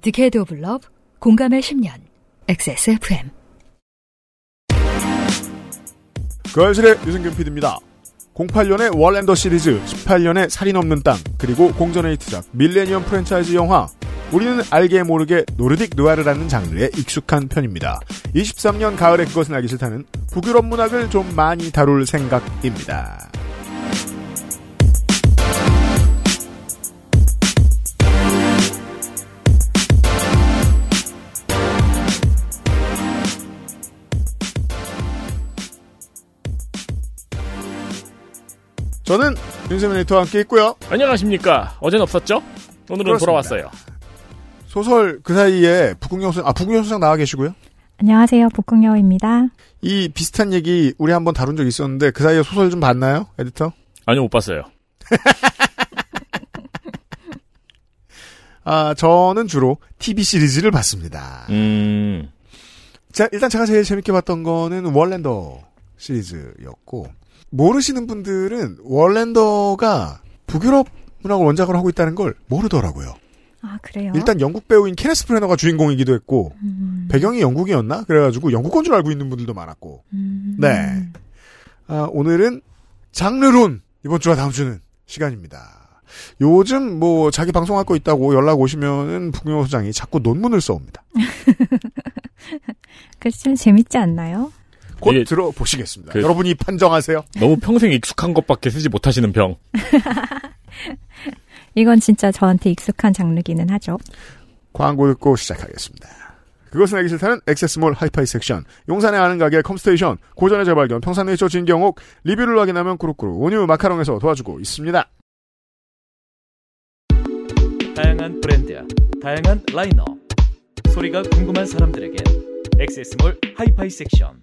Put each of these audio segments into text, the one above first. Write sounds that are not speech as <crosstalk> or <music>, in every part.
Decade of Love 공감의 10년 XSFM 그알싫의 유승균 PD입니다. 08년의 월랜더 시리즈, 18년의 살인 없는 땅, 그리고 공전의 히트작 밀레니엄 프랜차이즈 영화 우리는 알게 모르게 노르딕 느와르라는 장르에 익숙한 편입니다. 23년 가을에 그것은 알기 싫다는 북유럽 문학을 좀 많이 다룰 생각입니다. 저는 윤세민 에디터와 함께 있고요. 안녕하십니까. 어젠 없었죠? 오늘은 그렇습니다. 돌아왔어요. 소설 그 사이에 북극영 소, 아 북극영 소장 나와 계시고요. 안녕하세요. 복궁여입니다. 이 비슷한 얘기 우리 한번 다룬 적 있었는데 그 사이에 소설 좀 봤나요, 에디터? 아니요, 못 봤어요. <laughs> 아 저는 주로 TV 시리즈를 봤습니다. 음, 자 일단 제가 제일 재밌게 봤던 거는 월랜더 시리즈였고 모르시는 분들은 월랜더가 북유럽 문학을 원작으로 하고 있다는 걸 모르더라고요. 아, 그래요? 일단 영국 배우인 케네스 프레너가 주인공이기도 했고 음, 배경이 영국이었나? 그래가지고 영국 건 줄 알고 있는 분들도 많았고 음, 네. 아, 오늘은 장르론 이번 주와 다음 주는 시간입니다. 요즘 뭐 자기 방송할 거 있다고 연락 오시면은 북유호 소장이 자꾸 논문을 써옵니다. <laughs> 그래서 좀 재밌지 않나요? 곧 이게 들어보시겠습니다. 그- 여러분이 판정하세요. 너무 평생 익숙한 것밖에 쓰지 못하시는 병. <laughs> 이건 진짜 저한테 익숙한 장르기는 하죠. 광고 듣고 시작하겠습니다. 그것은 알기 싫다는 액세스몰 하이파이 섹션, 용산의 아는 가게 컴스테이션, 고전의 재발견, 평산네이처 진경옥, 리뷰를 확인하면 꾸룩꾸룩 온유 마카롱에서 도와주고 있습니다. 다양한 브랜드야, 다양한 라인업. 소리가 궁금한 사람들에게 액세스몰 하이파이 섹션.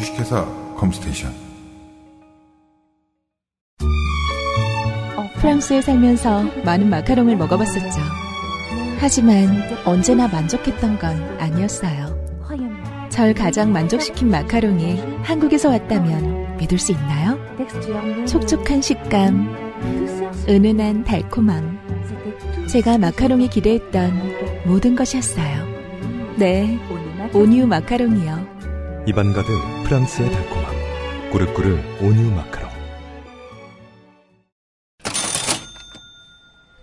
주식회사 컴스테이션 어, 프랑스에 살면서 많은 마카롱을 먹어봤었죠. 하지만 언제나 만족했던 건 아니었어요. 절 가장 만족시킨 마카롱이 한국에서 왔다면 믿을 수 있나요? 촉촉한 식감, 은은한 달콤함. 제가 마카롱에 기대했던 모든 것이었어요. 네, 온유 마카롱이요. 입안 가득 프랑스의 달콤함. 꾸르꾸르 온유 마카롱.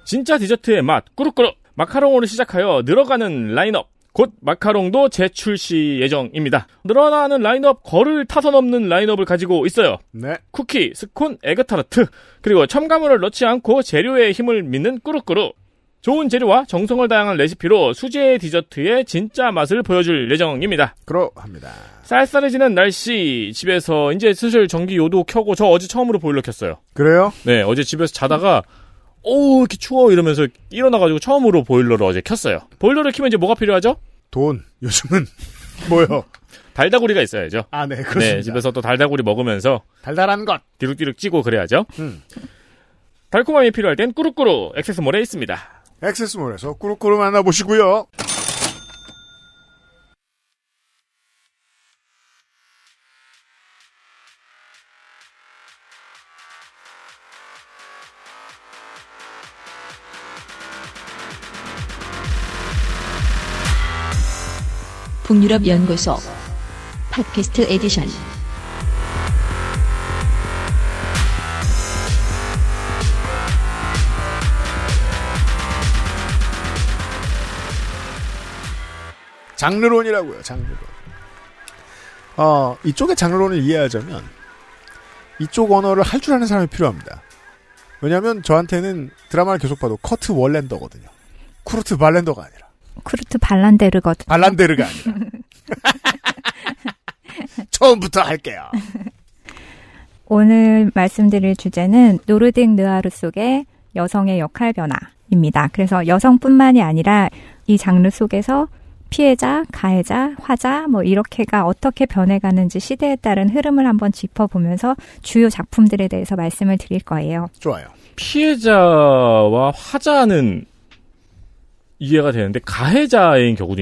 진짜 디저트의 맛, 꾸룩꾸룩! 마카롱으로 시작하여 늘어가는 라인업. 곧 마카롱도 재출시 예정입니다. 늘어나는 라인업, 거를 타선 없는 라인업을 가지고 있어요. 네. 쿠키, 스콘, 에그타르트, 그리고 첨가물을 넣지 않고 재료의 힘을 믿는 꾸룩꾸룩. 좋은 재료와 정성을 다양한 레시피로 수제 디저트의 진짜 맛을 보여줄 예정입니다. 그러합니다. 쌀쌀해지는 날씨, 집에서 이제 슬슬 전기 요도 켜고 저 어제 처음으로 보일러 켰어요. 그래요? 네, 어제 집에서 자다가 오 이렇게 추워 이러면서 일어나가지고 처음으로 보일러를 어제 켰어요. 보일러를 키면 이제 뭐가 필요하죠? 돈. <laughs> 요즘은 뭐요? 달다구리가 있어야죠. 아, 네, 그렇습니다. 네, 집에서 또 달다구리 먹으면서 달달한 것. 뒤룩뒤룩 찌고 그래야죠. 음. 달콤함이 필요할 땐 꾸룩꾸룩 액세스몰에 있습니다. 액세스몰에서 꾸룩꾸룩 만나보시고요. 북유럽 연구소 팟캐스트 에디션 장르론이라고요, 장르론. 어, 이쪽의 장르론을 이해하자면, 이쪽 언어를 할 줄 아는 사람이 필요합니다. 왜냐면, 저한테는 드라마를 계속 봐도 커트 월랜더거든요. 쿠르트 발랜더가 아니라. 쿠르트 발란데르거든요. 발란데르가 아니라. <laughs> 처음부터 할게요. 오늘 말씀드릴 주제는 노르딕 느아르 속의 여성의 역할 변화입니다. 그래서 여성뿐만이 아니라 이 장르 속에서 피해자, 가해자, 화자 뭐 이렇게가 어떻게 변해가는지 시대에 따른 흐름을 한번 짚어보면서 주요 작품들에 대해서 말씀을 드릴 거예요. 좋아요. 피해자와 화자는 이해가 되는데 가해자인 경우도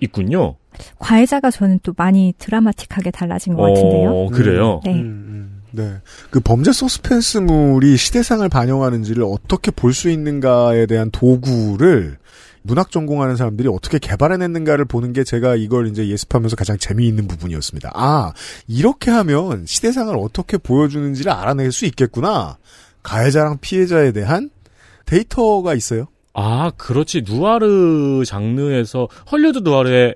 있, 군요 가해자가 저는 또 많이 드라마틱하게 달라진 것 같은데요. 어, 그래요. 네. 음, 음, 네. 그 범죄 서스펜스물이 시대상을 반영하는지를 어떻게 볼 수 있는가에 대한 도구를 문학 전공하는 사람들이 어떻게 개발해냈는가를 보는 게 제가 이걸 이제 예습하면서 가장 재미있는 부분이었습니다. 아, 이렇게 하면 시대상을 어떻게 보여주는지를 알아낼 수 있겠구나. 가해자랑 피해자에 대한 데이터가 있어요. 아, 그렇지. 누아르 장르에서 헐리우드 누아르의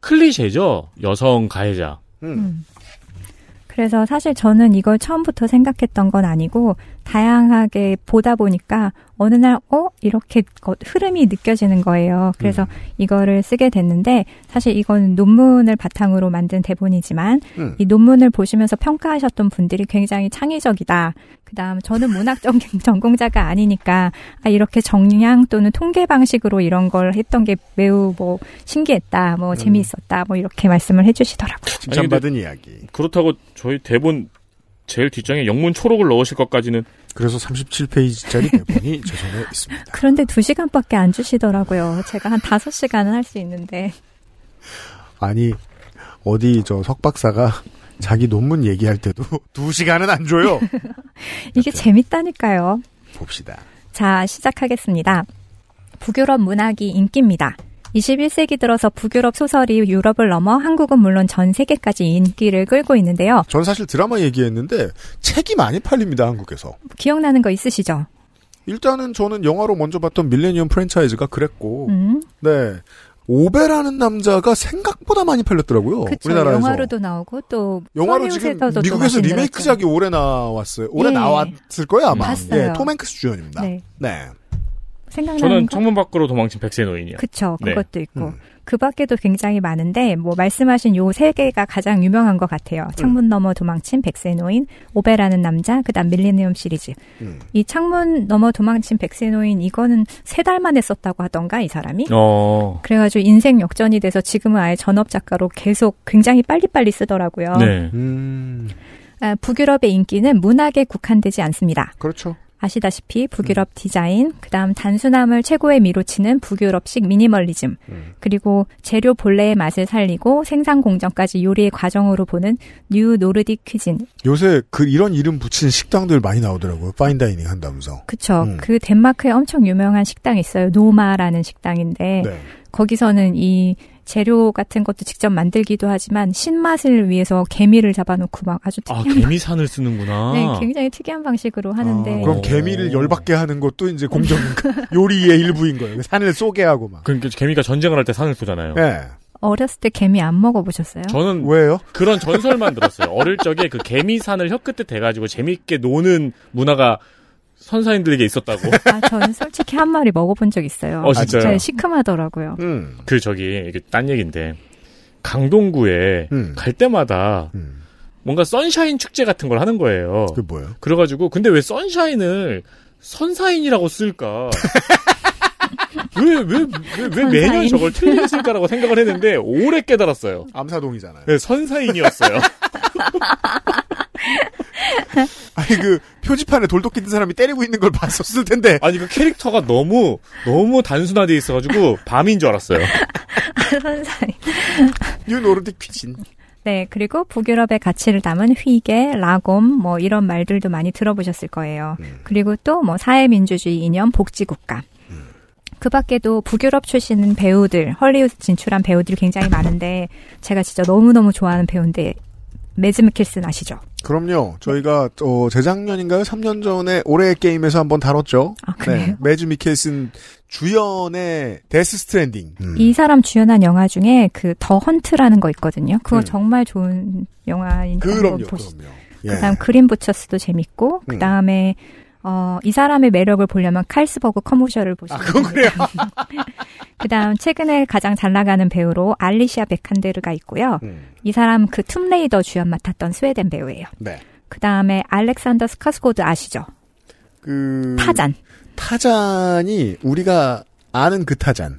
클리셰죠. 여성 가해자. 음. 그래서 사실 저는 이걸 처음부터 생각했던 건 아니고 다양하게 보다 보니까 어느 날 어? 이렇게 거- 흐름이 느껴지는 거예요. 그래서 이거를 쓰게 됐는데 사실 이건 논문을 바탕으로 만든 대본이지만 음. 이 논문을 보시면서 평가하셨던 분들이 굉장히 창의적이다. 그 다음 저는 문학 전- <laughs> 전공자가 아니니까 아 이렇게 정량 또는 통계 방식으로 이런 걸 했던 게 매우 뭐 신기했다. 뭐 재미있었다. 뭐 이렇게 말씀을 해 주시더라고요. 칭찬받은 이야기. 그렇다고 저희 대본 제일 뒷장에 영문 초록을 넣으실 것까지는 그래서 37페이지짜리 대본이 <laughs> 제 손에 있습니다. 그런데 두 시간밖에 안 주시더라고요. 제가 한 다섯 시간은 할 수 있는데. 아니, 어디 저 석박사가 자기 논문 얘기할 때도 <laughs> 두 시간은 안 줘요. <laughs> 이게 재밌다니까요. 봅시다. 자, 시작하겠습니다. 북유럽 문학이 인기입니다. 21세기 들어서 북유럽 소설이 유럽을 넘어 한국은 물론 전 세계까지 인기를 끌고 있는데요. 전 사실 드라마 얘기했는데 책이 많이 팔립니다, 한국에서. 기억나는 거 있으시죠? 일단은 저는 영화로 먼저 봤던 밀레니엄 프랜차이즈가 그랬고, 음, 네. 오베라는 남자가 생각보다 많이 팔렸더라고요. 그쵸. 우리나라에서. 영화로도 나오고 또 영화로 지금 미국에서 리메이크작이 올해 나왔어요. 올해 예. 나왔을 거예요, 아마. 봤어요. 예, 톰 행크스 주연입니다. 네. 네. 생각나는 저는 거? 창문 밖으로 도망친 백세 노인이요. 그쵸. 네. 그것도 있고. 음. 그 밖에도 굉장히 많은데, 뭐, 말씀하신 요 세 개가 가장 유명한 것 같아요. 창문 너머 도망친 백세 노인, 오베라는 남자, 그 다음 밀레니엄 시리즈. 음. 이 창문 너머 도망친 백세 노인, 이거는 세 달 만에 썼다고 하던가, 이 사람이? 어. 그래가지고 인생 역전이 돼서 지금은 아예 전업 작가로 계속 굉장히 빨리빨리 쓰더라고요. 네. 음, 아, 북유럽의 인기는 문학에 국한되지 않습니다. 그렇죠. 아시다시피 북유럽 디자인, 그다음 단순함을 최고의 미로 치는 북유럽식 미니멀리즘, 음. 그리고 재료 본래의 맛을 살리고 생산 공정까지 요리의 과정으로 보는 New Nordic Cuisine. 요새 그 이런 이름 붙인 식당들 많이 나오더라고요. fine dining 한다면서. 그쵸. 음. 그 덴마크에 엄청 유명한 식당이 있어요. 노마라는 식당인데 네. 거기서는 이 재료 같은 것도 직접 만들기도 하지만 신맛을 위해서 개미를 잡아놓고 막 아주 아, 특이한 개미산을 쓰는구나. 네, 굉장히 특이한 방식으로 하는데 아, 그럼 어. 개미를 열받게 하는 것도 이제 공정 <laughs> 요리의 일부인 거예요. 산을 쏘게 하고 막. 그러니까 개미가 전쟁을 할 때 산을 쏘잖아요. 예. 어렸을 때 개미 안 먹어보셨어요? 저는 왜요? 그런 전설만 들었어요. 어릴 적에 그 개미산을 혀끝에 대가지고 재밌게 노는 문화가 선사인들에게 있었다고. <laughs> 아, 저는 솔직히 한 마리 먹어본 적 있어요. 어, 진짜요? 진짜 시큼하더라고요. 음. 그 저기 이게 딴 얘기인데 강동구에 음. 갈 때마다 음. 뭔가 선샤인 축제 같은 걸 하는 거예요. 그게 뭐예요? 그래가지고 근데 왜 선샤인을 선사인이라고 쓸까? <laughs> 왜 왜 왜 왜 매년. 저걸 틀리게 쓸까라고 생각을 했는데 오래 깨달았어요. 암사동이잖아요. 네, 선사인이었어요. <laughs> <laughs> 아니 그 표지판에 돌도끼 든 사람이 때리고 있는 걸 봤었을 텐데. 아니 그 캐릭터가 너무 너무 단순화돼 있어가지고 밤인 줄 알았어요. 선사인. New Nordic Cuisine. 네, 그리고 북유럽의 가치를 담은 휘게, 라곰, 뭐 이런 말들도 많이 들어보셨을 거예요. 그리고 또 뭐 사회민주주의 이념, 복지국가. 그 밖에도 북유럽 출신 배우들, 헐리우드 진출한 배우들이 굉장히 많은데, 제가 진짜 너무너무 좋아하는 배우인데, 매즈 미켈슨 아시죠? 그럼요. 저희가 어, 재작년인가요? 3년 전에 올해의 게임에서 한번 다뤘죠. 아, 그래요? 네. 매즈 미켈슨 주연의 Death Stranding. 음. 이 사람 주연한 영화 중에 그 The Hunt라는 거 있거든요. 그거 음. 정말 좋은 영화니까 그럼요, 한번 보시. 그럼요. 예. 그다음 Green Butchers도 재밌고 음. 그다음에 어, 이 사람의 매력을 보려면 칼스버그 commercial을 보시면 아, 그건 그래요. <laughs> 그다음 최근에 가장 잘 나가는 배우로 알리시아 베칸데르가 있고요. 음. 이 사람 그 Tomb Raider 주연 맡았던 스웨덴 배우예요. 네. 그다음에 알렉산더 스카스고드 아시죠? 그 타잔. 타잔이 우리가 아는 그 타잔.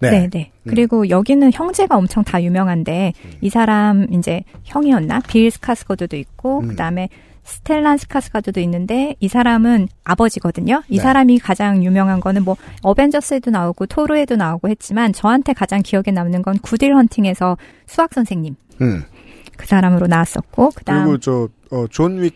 네, 네. 음. 그리고 여기는 형제가 엄청 다 유명한데 이 사람 이제 형이었나? 빌 스카스거드도 있고 음. 그다음에 스텔란 스카스가드도 있는데 이 사람은 아버지거든요. 이 네. 사람이 가장 유명한 거는 뭐 어벤져스에도 나오고 토르에도 나오고 했지만 저한테 가장 기억에 남는 건 구딜 헌팅에서 수학 선생님 음. 그 사람으로 나왔었고 그다음 그리고 저 어, 존윅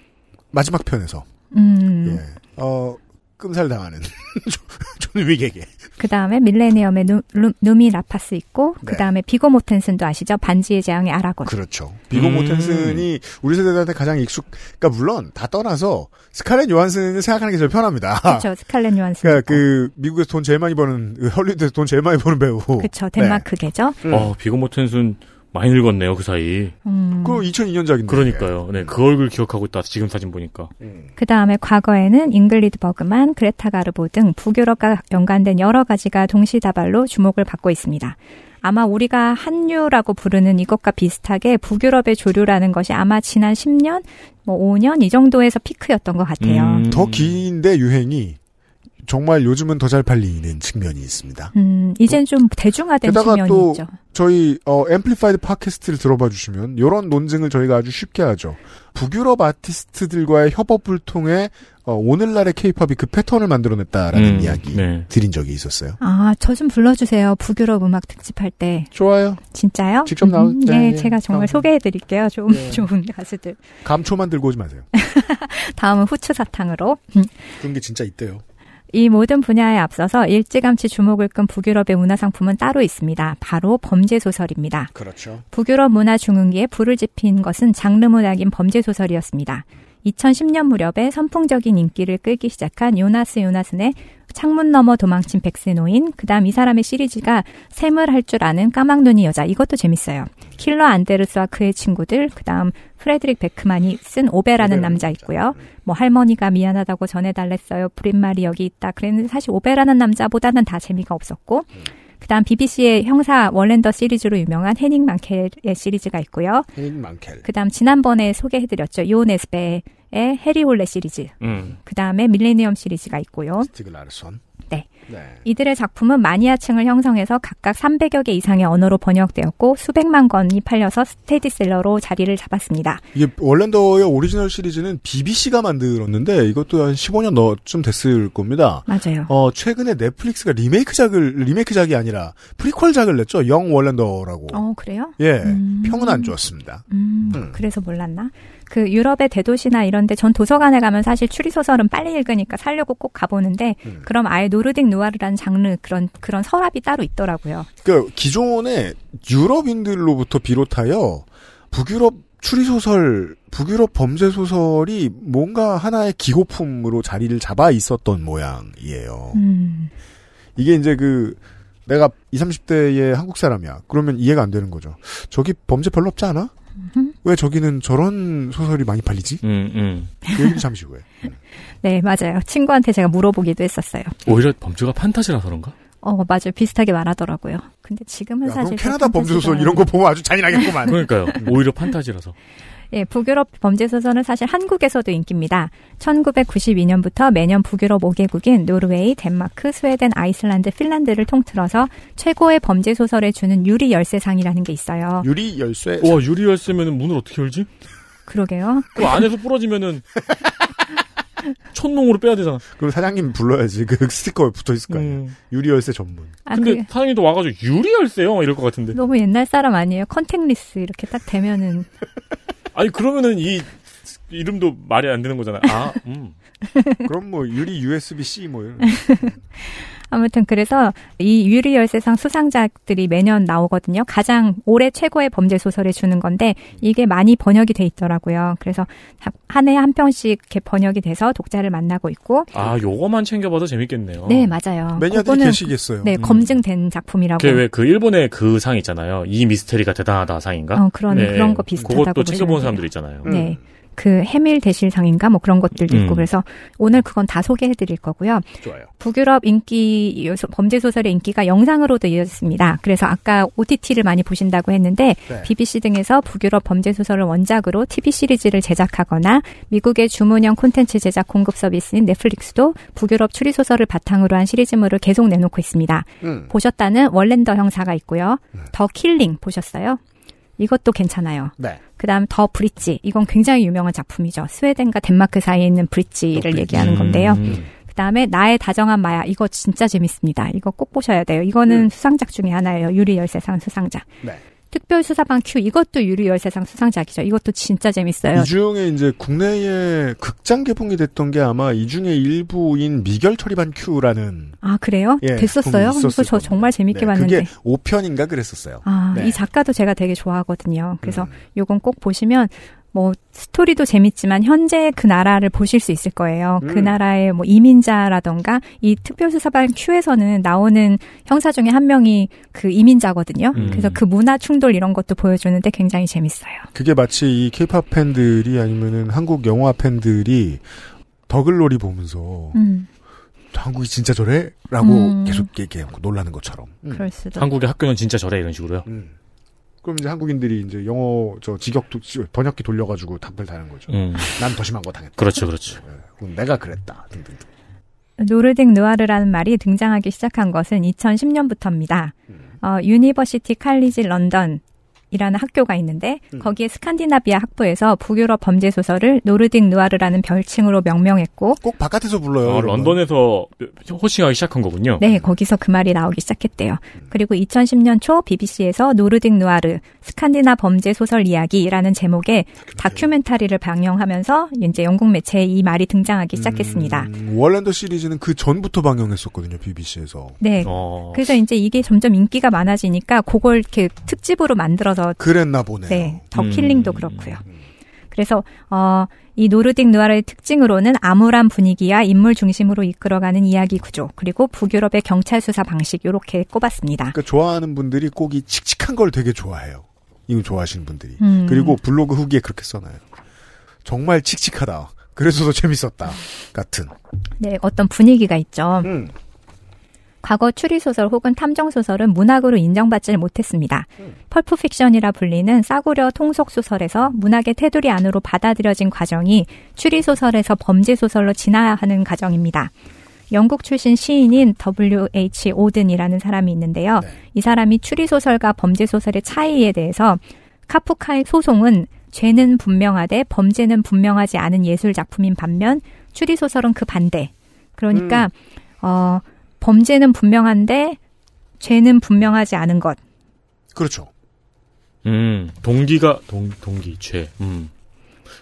마지막 편에서 음 예. 어 끔살 당하는 <laughs> 존 윅에게 그 다음에 밀레니엄의 누, 루- 누미 라파스 있고 네. 그 다음에 비고 모텐슨도 아시죠? 반지의 제왕의 아라곤. 그렇죠. 비고 음. 모텐슨이 우리 세대한테 가장 익숙. 그러니까 물론 다 떠나서 스칼렛 요한슨을 생각하는 게 제일 편합니다. <laughs> 그렇죠. 스칼렛 요한슨. 그러니까 그 미국에서 돈 제일 많이 버는 그 헐리우드에서 돈 제일 많이 버는 배우. 그렇죠. 덴마크계죠. 네. 어, 비고 모텐슨 많이 늙었네요, 그 사이. 음. 그 2002년작인데. 그러니까요. 네, 그 얼굴 기억하고 있다. 지금 사진 보니까. 그 다음에 과거에는 잉그리드 버그만, 그레타 가르보 등 북유럽과 연관된 여러 가지가 동시다발로 주목을 받고 있습니다. 아마 우리가 한류라고 부르는 이것과 비슷하게 북유럽의 조류라는 것이 아마 지난 10년, 뭐 5년 이 정도에서 피크였던 것 같아요. 음. 더 긴데 유행이 정말 요즘은 더 잘 팔리는 측면이 있습니다. 음, 이젠 좀 대중화된 게다가 측면이 또 있죠. 저희 어 Amplified 팟캐스트를 들어봐 주시면 이런 논증을 저희가 아주 쉽게 하죠. 북유럽 아티스트들과의 협업을 통해 어, 오늘날의 케이팝이 그 패턴을 만들어냈다라는 음, 이야기 네. 드린 적이 있었어요. 아, 저 좀 불러주세요. 북유럽 음악 특집할 때. 좋아요. 진짜요? 직접 나오- 음, 네, 예, 예. 제가 정말 어. 소개해드릴게요. 좀 네. 좋은 가수들. 감초만 들고 오지 마세요. <laughs> 다음은 후추 사탕으로. 그런 게 진짜 있대요. 이 모든 분야에 앞서서 일찌감치 주목을 끈 북유럽의 문화상품은 따로 있습니다. 바로 범죄소설입니다. 그렇죠. 북유럽 문화 중흥기에 불을 지핀 것은 장르 문학인 범죄소설이었습니다. 2010년 무렵에 선풍적인 인기를 끌기 시작한 요나스 요나슨의 창문 너머 도망친 백스노인, 그 다음 이 사람의 시리즈가 샘을 할 줄 아는 까막눈이 여자, 이것도 재밌어요. 킬러 안데르스와 그의 친구들, 그 다음 프레드릭 베크만이 쓴 오베라는 남자 있고요. 뭐 할머니가 미안하다고 전해달랬어요. 브릿마리 여기 있다. 그랬는데 사실 오베라는 남자보다는 다 재미가 없었고, 그 다음 BBC의 형사 월랜더 시리즈로 유명한 헤닝 만켈의 시리즈가 있고요. 헤닝 만켈. 그 다음 지난번에 소개해드렸죠. 요 네스뵈의 해리 홀레 시리즈. 음. 그 다음에 밀레니엄 시리즈가 있고요. 스티그 라르손. 네. 네. 이들의 작품은 마니아층을 형성해서 각각 300여 개 이상의 언어로 번역되었고 수백만 권이 팔려서 스테디셀러로 자리를 잡았습니다. 이게 월랜더의 오리지널 시리즈는 BBC가 만들었는데 이것도 한 15년 전쯤 됐을 겁니다. 맞아요. 어, 최근에 넷플릭스가 리메이크작을 리메이크작이 아니라 프리퀄작을 냈죠. 영 월랜더라고. 어, 그래요? 예. 음. 평은 안 좋았습니다. 음, 음. 그래서 몰랐나? 그 유럽의 대도시나 이런데 전 도서관에 가면 사실 추리 소설은 빨리 읽으니까 살려고 꼭 가보는데 음. 그럼 아예 노르딕 누아르라는 장르 그런 그런 서랍이 따로 있더라고요. 그 기존의 유럽인들로부터 비롯하여 북유럽 추리소설, 북유럽 범죄소설이 뭔가 하나의 기호품으로 자리를 잡아 있었던 모양이에요. 음, 이게 이제 그, 내가 20, 30대의 한국 사람이야. 그러면 이해가 안 되는 거죠. 저기 범죄 별로 없지 않아? 음흠. 왜 저기는 저런 소설이 많이 팔리지? 음, 음. 그 얘기는 잠시 후에. <laughs> 네 맞아요. 친구한테 제가 물어보기도 했었어요. 오히려 범죄가 판타지라서 그런가? 어 맞아요. 비슷하게 말하더라고요. 근데 지금은 야, 사실 캐나다 그 범죄 소설 판타지가- 이런 거 보면 아주 잔인하겠구만. 그러니까요. 오히려 판타지라서. <laughs> 예, 북유럽 범죄 소설은 사실 한국에서도 인기입니다. 1992년부터 매년 북유럽 5개국인 노르웨이, 덴마크, 스웨덴, 아이슬란드, 핀란드를 통틀어서 최고의 범죄 소설에 주는 유리 열쇠상이라는 게 있어요. 유리 열쇠. 와, 유리 열쇠면은 문을 어떻게 열지? 그러게요. 그 안에서 부러지면은 촌농으로 빼야 되잖아. 그럼 사장님 불러야지. 그 스티커 붙어 있을 거 아니야. 음. 유리 열쇠 전문. 아, 근데 그 사장님도 와가지고 유리 열쇠요? 이럴 것 같은데. 너무 옛날 사람 아니에요? contactless 이렇게 딱 되면은 아니 그러면은 이 이름도 말이 안 되는 거잖아. 아, 음. <laughs> 그럼 뭐 유리 USB-C 뭐 이런. <laughs> 아무튼 그래서 이 유리 열쇠상 수상작들이 매년 나오거든요. 가장 올해 최고의 범죄 소설을 주는 건데 이게 많이 번역이 돼 있더라고요. 그래서 한 해에 한 편씩 이렇게 번역이 돼서 독자를 만나고 있고. 아, 요거만 챙겨봐도 재밌겠네요. 네, 맞아요. 매니아들이 계시겠어요. 네, 음. 검증된 작품이라고. 그게 왜 그 일본의 그 상 있잖아요. 이 미스테리가 대단하다 상인가? 어, 그런 그런 거 비슷하다고 그것도 챙겨본 사람들. 있잖아요. 네. 그 해밀 대실 상인가 뭐 그런 것들도 있고 음. 그래서 오늘 그건 다 소개해 드릴 거고요. 좋아요. 북유럽 인기 범죄 소설의 인기가 영상으로도 이어졌습니다. 그래서 아까 OTT를 많이 보신다고 했는데 네. BBC 등에서 북유럽 범죄 소설을 원작으로 TV 시리즈를 제작하거나 미국의 주문형 콘텐츠 제작 공급 서비스인 넷플릭스도 북유럽 추리 소설을 바탕으로 한 시리즈물을 계속 내놓고 있습니다. 음. 보셨다는 월렌더 형사가 있고요. The Killing 보셨어요? 이것도 괜찮아요. 네. 그다음 The Bridge 이건 굉장히 유명한 작품이죠. 스웨덴과 덴마크 사이에 있는 bridge를 얘기하는 건데요. 음. 그다음에 나의 다정한 마야 이거 진짜 재밌습니다. 이거 꼭 보셔야 돼요. 이거는 수상작 중에 하나예요. 유리 열쇠상 수상작. 네. 특별 수사반 Q 이것도 유리 열쇠상 수상작이죠. 이것도 진짜 재밌어요. 이 중에 이제 국내에 극장 개봉이 됐던 게 아마 이 중에 일부인 미결 처리반 Q라는 아 그래요? 예, 됐었어요? 있었을 저 정말 재밌게 네, 봤는데. 그게 5편인가 그랬었어요. 아, 네. 음. 이 작가도 제가 되게 좋아하거든요. 그래서 요건 꼭 보시면 뭐 스토리도 재밌지만 현재 그 나라를 보실 수 있을 거예요. 그 음. 나라의 뭐 이민자라던가 이 특별수사반 Q에서는 나오는 형사 중에 한 명이 그 이민자거든요. 음. 그래서 그 문화 충돌 이런 것도 보여주는데 굉장히 재밌어요. 그게 마치 이 케이팝 팬들이 아니면은 한국 영화 팬들이 더글로리 보면서 음, 한국이 진짜 저래? 라고 음. 계속 얘기하고 놀라는 것처럼. 음. 그럴 수도. 한국의 학교는 진짜 저래 이런 식으로요. 그럼 이제 한국인들이 이제 영어 저 직역 도- 번역기 돌려가지고 답글 다는 거죠. 음. 난더 심한 거 당했다. 그렇죠, 그렇죠. 그럼 내가 그랬다. 등등등. 노르딕 느와르라는 말이 등장하기 시작한 것은 2010년부터입니다. 어, University College London 이라는 학교가 있는데 거기에 스칸디나비아 학부에서 북유럽 범죄 소설을 노르딕 느와르라는 별칭으로 명명했고 꼭 바깥에서 불러요. 아, 런던에서 호칭하기 시작한 거군요. 네, 거기서 그 말이 나오기 시작했대요. 그리고 2010년 초 BBC에서 노르딕 느와르 스칸디나 범죄 소설 이야기라는 제목의 다큐멘터리를 방영하면서 이제 영국 매체에 이 말이 등장하기 시작했습니다. 음, 월랜더 시리즈는 그 전부터 방영했었거든요. BBC에서. 네. 어. 그래서 이제 이게 점점 인기가 많아지니까 그걸 이렇게 특집으로 만들어 서 그랬나 보네요. 네, 더 음. 킬링도 그렇고요. 그래서 어, 이 노르딕 느와르의 특징으로는 암울한 분위기와 인물 중심으로 이끌어가는 이야기 구조 그리고 북유럽의 경찰 수사 방식 이렇게 꼽았습니다. 그러니까 좋아하는 분들이 꼭 이 칙칙한 걸 되게 좋아해요. 이거 좋아하시는 분들이. 음. 그리고 블로그 후기에 그렇게 써놔요. 정말 칙칙하다. 그래서 더 재밌었다. 같은. 네, 어떤 분위기가 있죠. 음. 과거 추리소설 혹은 탐정소설은 문학으로 인정받지 못했습니다. 펄프 픽션이라 불리는 싸구려 통속소설에서 문학의 테두리 안으로 받아들여진 과정이 추리소설에서 범죄소설로 진화하는 과정입니다. 영국 출신 시인인 W.H. 오든이라는 사람이 있는데요. 이 사람이 추리소설과 범죄소설의 차이에 대해서 카프카의 소송은 죄는 분명하되 범죄는 분명하지 않은 예술 작품인 반면 추리소설은 그 반대. 그러니까 어 범죄는 분명한데 죄는 분명하지 않은 것. 그렇죠. 음, 동기가 동 동기 죄. 음.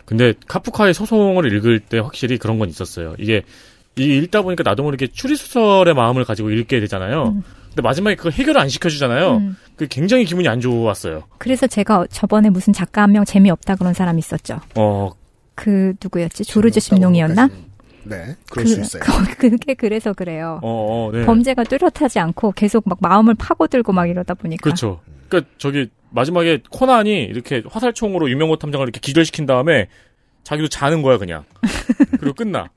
근데 카프카의 소송을 읽을 때 확실히 그런 건 있었어요. 이게 이 읽다 보니까 나도 모르게 추리 소설의 마음을 가지고 읽게 되잖아요. 근데 마지막에 그거 해결을 안 시켜주잖아요. 음. 그 굉장히 기분이 안 좋았어요. 그래서 제가 저번에 무슨 작가 한 명 재미없다 그런 사람 있었죠. 어, 그 누구였지? 조르주 심농이었나? 네, 그럴 수 있어요. 그, 그게 그래서 그래요. 어, 어, 네. 범죄가 뚜렷하지 않고 계속 막 마음을 파고들고 막 이러다 보니까. 그렇죠. 그러니까 저기 마지막에 코난이 이렇게 화살총으로 유명호 탐정을 이렇게 기절시킨 다음에 자기도 자는 거야 그냥. <laughs> 그리고 끝나.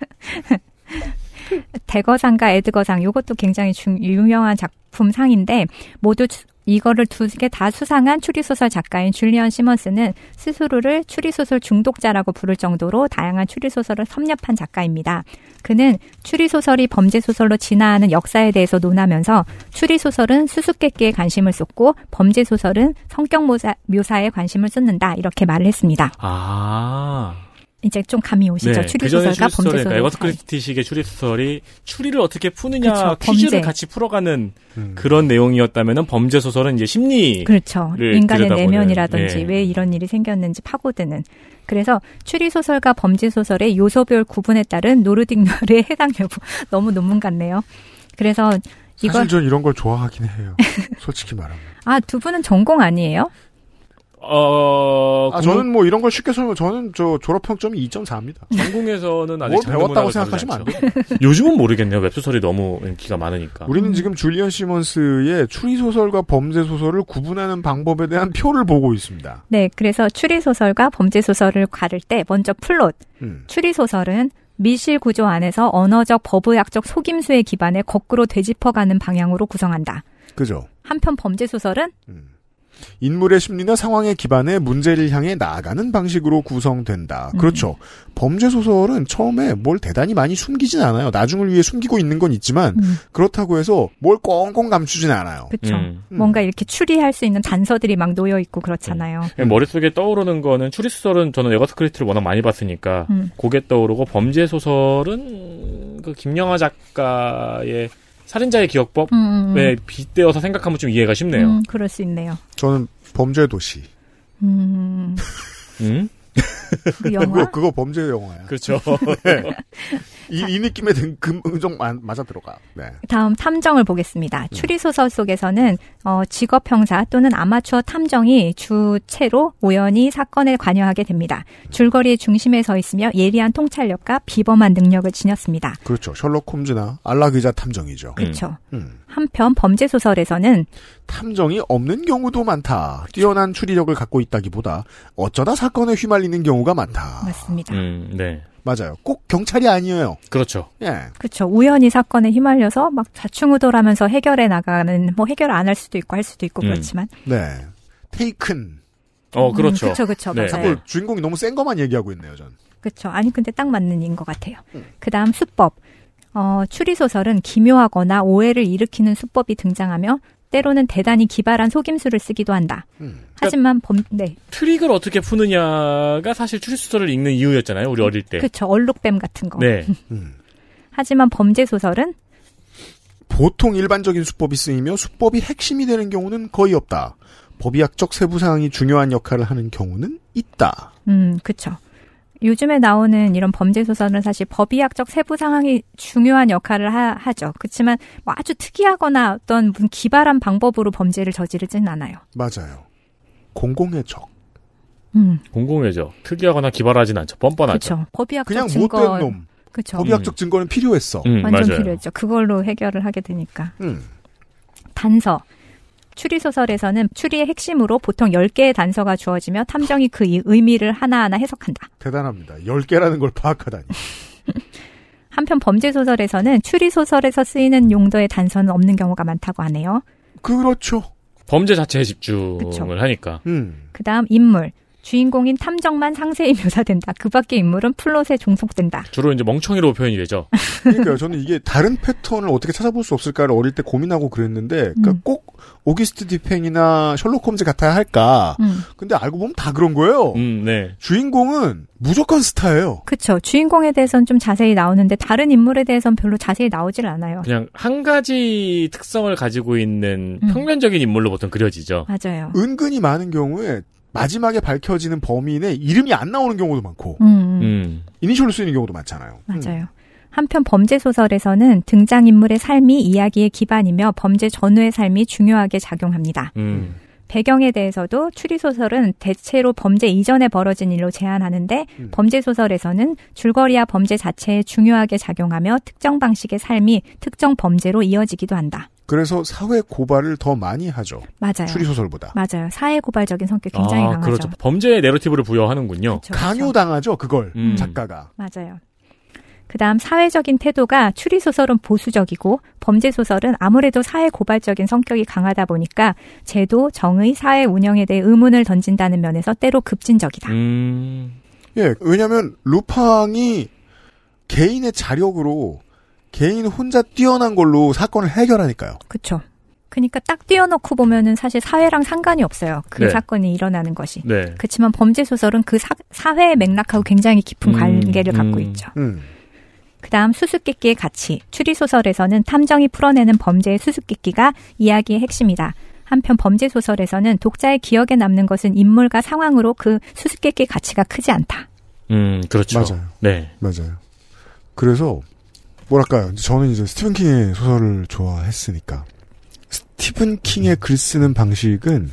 대거상과 에드거상 요것도 굉장히 중, 유명한 작품상인데 모두 주- 이거를 두 개 다 수상한 추리소설 작가인 줄리언 시먼스는 스스로를 추리소설 중독자라고 부를 정도로 다양한 추리소설을 섭렵한 작가입니다. 그는 추리소설이 범죄소설로 진화하는 역사에 대해서 논하면서 추리소설은 수수께끼에 관심을 쏟고 범죄소설은 성격 묘사, 묘사에 관심을 쏟는다 이렇게 말을 했습니다. 아. 이제 좀 감이 오시죠. 네, 추리소설에 범죄소설. 그러니까 에거스 크리스티식의 추리소설이 추리를 어떻게 푸느냐 그쵸, 퀴즈를 범죄. 같이 풀어가는 음. 그런 내용이었다면은 범죄 소설은 이제 심리 그렇죠. 를 인간의 들여다보는, 내면이라든지 예. 왜 이런 일이 생겼는지 파고드는. 그래서 추리소설과 범죄소설의 요소별 구분에 따른 노르딕 누아르의 해당 여부. <laughs> 너무 논문 같네요. 그래서 이건, 사실 전 이런 걸 좋아하긴 해요. 솔직히 말하면. 아, 두 분은 전공 아니에요? 어 아, 저는 뭐 이런 걸 쉽게 설명, 저는 저 졸업평점이 2.4입니다. <laughs> 전공에서는 아직 뭘 배웠다고 생각하시면 안 돼요. <laughs> 요즘은 모르겠네요. 웹소설이 너무 인기가 많으니까. 우리는 지금 줄리언 시몬스의 추리소설과 범죄소설을 구분하는 방법에 대한 표를 보고 있습니다. 네, 그래서 추리소설과 범죄소설을 가를 때 먼저 플롯. 음. 추리소설은 밀실 구조 안에서 언어적 법의학적 속임수에 기반해 거꾸로 되짚어가는 방향으로 구성한다. 그죠? 한편 범죄소설은 인물의 심리나 상황에 기반해 문제를 향해 나아가는 방식으로 구성된다. 음. 그렇죠. 범죄 소설은 처음에 뭘 대단히 많이 숨기진 않아요. 나중을 위해 숨기고 있는 건 있지만 음. 그렇다고 해서 뭘 꽁꽁 감추진 않아요. 그렇죠. 음. 뭔가 이렇게 추리할 수 있는 단서들이 막 놓여 있고 그렇잖아요. 그냥 머릿속에 떠오르는 거는 추리 소설은 저는 에거스 크리스티를 워낙 많이 봤으니까 음. 그게 떠오르고 범죄 소설은 그 김영하 작가의 살인자의 기억법에 음, 음, 음. 빗대어서 생각하면 좀 이해가 쉽네요. 음, 그럴 수 있네요. 저는 범죄 도시. 음, 음? 그 영화? 그거, 그거 범죄 영화야. 그렇죠. <laughs> 네. 이, 이 느낌에 든 금, 좀 마- 맞아 들어가. 네. 다음 탐정을 보겠습니다. 추리 소설 속에서는 어, 직업 형사 또는 아마추어 탐정이 주체로 우연히 사건에 관여하게 됩니다. 줄거리의 중심에 서 있으며 예리한 통찰력과 비범한 능력을 지녔습니다. 그렇죠. 셜록 홈즈나 알라 기자 탐정이죠. 그렇죠. 음. 한편 범죄 소설에서는 탐정이 없는 경우도 많다. 뛰어난 추리력을 갖고 있다기보다 어쩌다 사건에 휘말 리는 경우가 많다. 맞습니다. 음, 네. 맞아요. 꼭 경찰이 아니에요. 그렇죠. 예. 그렇죠. 우연히 사건에 휘말려서 막 좌충우돌하면서 해결해 나가는 뭐 해결 안 할 수도 있고 할 수도 있고 음. 그렇지만 네. 테이큰. 어, 그렇죠. 음, 그쵸, 그쵸, 네. 맞아요. 자꾸 주인공이 너무 센 것만 얘기하고 있네요, 전. 그렇죠. 아니 근데 딱 맞는 인것 같아요. 음. 그다음 수법. 어, 추리 소설은 기묘하거나 오해를 일으키는 수법이 등장하며 때로는 대단히 기발한 속임수를 쓰기도 한다. 음. 하지만 범, 네, 트릭을 어떻게 푸느냐가 사실 추리소설을 읽는 이유였잖아요. 우리 어릴 때. 그렇죠. 얼룩뱀 같은 거. 네. <laughs> 음. 하지만 범죄 소설은 보통 일반적인 수법이 쓰이며 수법이 핵심이 되는 경우는 거의 없다. 법의학적 세부 사항이 중요한 역할을 하는 경우는 있다. 음, 그렇죠. 요즘에 나오는 이런 범죄 소설은 사실 법의학적 세부 상황이 중요한 역할을 하, 죠 그렇지만 뭐 아주 특이하거나 어떤 무슨 기발한 방법으로 범죄를 저지르진 않아요. 맞아요. 공공의 적. 음, 공공해죠. 특이하거나 기발하진 않죠. 뻔뻔하죠. 그렇죠. 법의학적 그냥 증거 못된 놈. 그렇죠. 법의학적 증거는 필요했어. 음, 완전 맞아요. 필요했죠. 그걸로 해결을 하게 되니까. 음. 단서. 추리소설에서는 추리의 핵심으로 보통 10개의 단서가 주어지며 탐정이 그 이- 의미를 하나하나 해석한다. 대단합니다. 10개라는 걸 파악하다니. <laughs> 한편 범죄소설에서는 추리소설에서 쓰이는 용도의 단서는 없는 경우가 많다고 하네요. 그렇죠. 범죄 자체에 집중을 그쵸. 하니까. 음. 그 다음 인물. 주인공인 탐정만 상세히 묘사된다. 그 밖의 인물은 플롯에 종속된다. 주로 이제 멍청이로 표현이 되죠. 그러니까요. 저는 이게 다른 패턴을 어떻게 찾아볼 수 없을까를 어릴 때 고민하고 그랬는데, 그러니까 음. 꼭 오기스트 디펜이나 셜록 홈즈 같아야 할까. 음. 근데 알고 보면 다 그런 거예요. 음, 네. 주인공은 무조건 스타예요. 그쵸. 주인공에 대해서는 좀 자세히 나오는데 다른 인물에 대해서는 별로 자세히 나오질 않아요. 그냥 한 가지 특성을 가지고 있는 음. 평면적인 인물로 보통 그려지죠. 맞아요. 은근히 많은 경우에 마지막에 밝혀지는 범인의 이름이 안 나오는 경우도 많고, 음, 음. 음. 이니셜로 쓰이는 경우도 많잖아요. 맞아요. 한편 범죄 소설에서는 등장인물의 삶이 이야기의 기반이며 범죄 전후의 삶이 중요하게 작용합니다. 음. 배경에 대해서도 추리 소설은 대체로 범죄 이전에 벌어진 일로 제한하는데 음. 범죄 소설에서는 줄거리와 범죄 자체에 중요하게 작용하며 특정 방식의 삶이 특정 범죄로 이어지기도 한다. 그래서 사회 고발을 더 많이 하죠. 맞아요. 추리소설보다. 맞아요. 사회 고발적인 성격 굉장히 아, 강하죠. 그렇죠. 범죄의 내러티브를 부여하는군요. 그렇죠, 그렇죠. 강요당하죠, 그걸. 음. 작가가. 맞아요. 그다음 사회적인 태도가 추리 소설은 보수적이고 범죄 소설은 아무래도 사회 고발적인 성격이 강하다 보니까 제도, 정의, 사회 운영에 대해 의문을 던진다는 면에서 때로 급진적이다. 음. 예, 왜냐면, 루팡이 개인의 자력으로 개인 혼자 뛰어난 걸로 사건을 해결하니까요. 그렇죠. 그러니까 딱 띄워놓고 보면은 사실 사회랑 상관이 없어요. 그 네. 사건이 일어나는 것이. 네. 그렇지만 범죄 소설은 그 사, 사회의 맥락하고 굉장히 깊은 음, 관계를 갖고 음. 있죠. 음. 그다음 수수께끼의 가치. 추리 소설에서는 탐정이 풀어내는 범죄의 수수께끼가 이야기의 핵심이다. 한편 범죄 소설에서는 독자의 기억에 남는 것은 인물과 상황으로 그 수수께끼의 가치가 크지 않다. 음, 그렇죠. 맞아요. 네. 맞아요. 그래서 뭐랄까요? 저는 이제 스티븐 킹의 소설을 좋아했으니까 스티븐 킹의 글 쓰는 방식은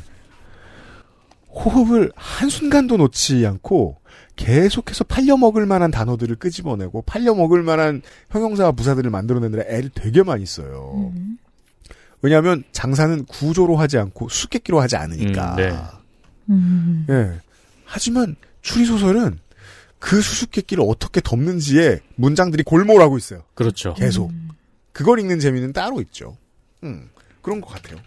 호흡을 한 순간도 놓지 않고 계속해서 팔려먹을 만한 단어들을 끄집어내고 팔려먹을 만한 형용사와 부사들을 만들어내느라 애를 되게 많이 써요. 음. 왜냐하면 장사는 구조로 하지 않고 수수께끼로 하지 않으니까. 음, 네. 음. 예. 하지만 추리소설은 그 수수께끼를 어떻게 덮는지에 문장들이 골몰하고 있어요. 그렇죠. 계속. 그걸 읽는 재미는 따로 있죠. 음, 그런 것 같아요.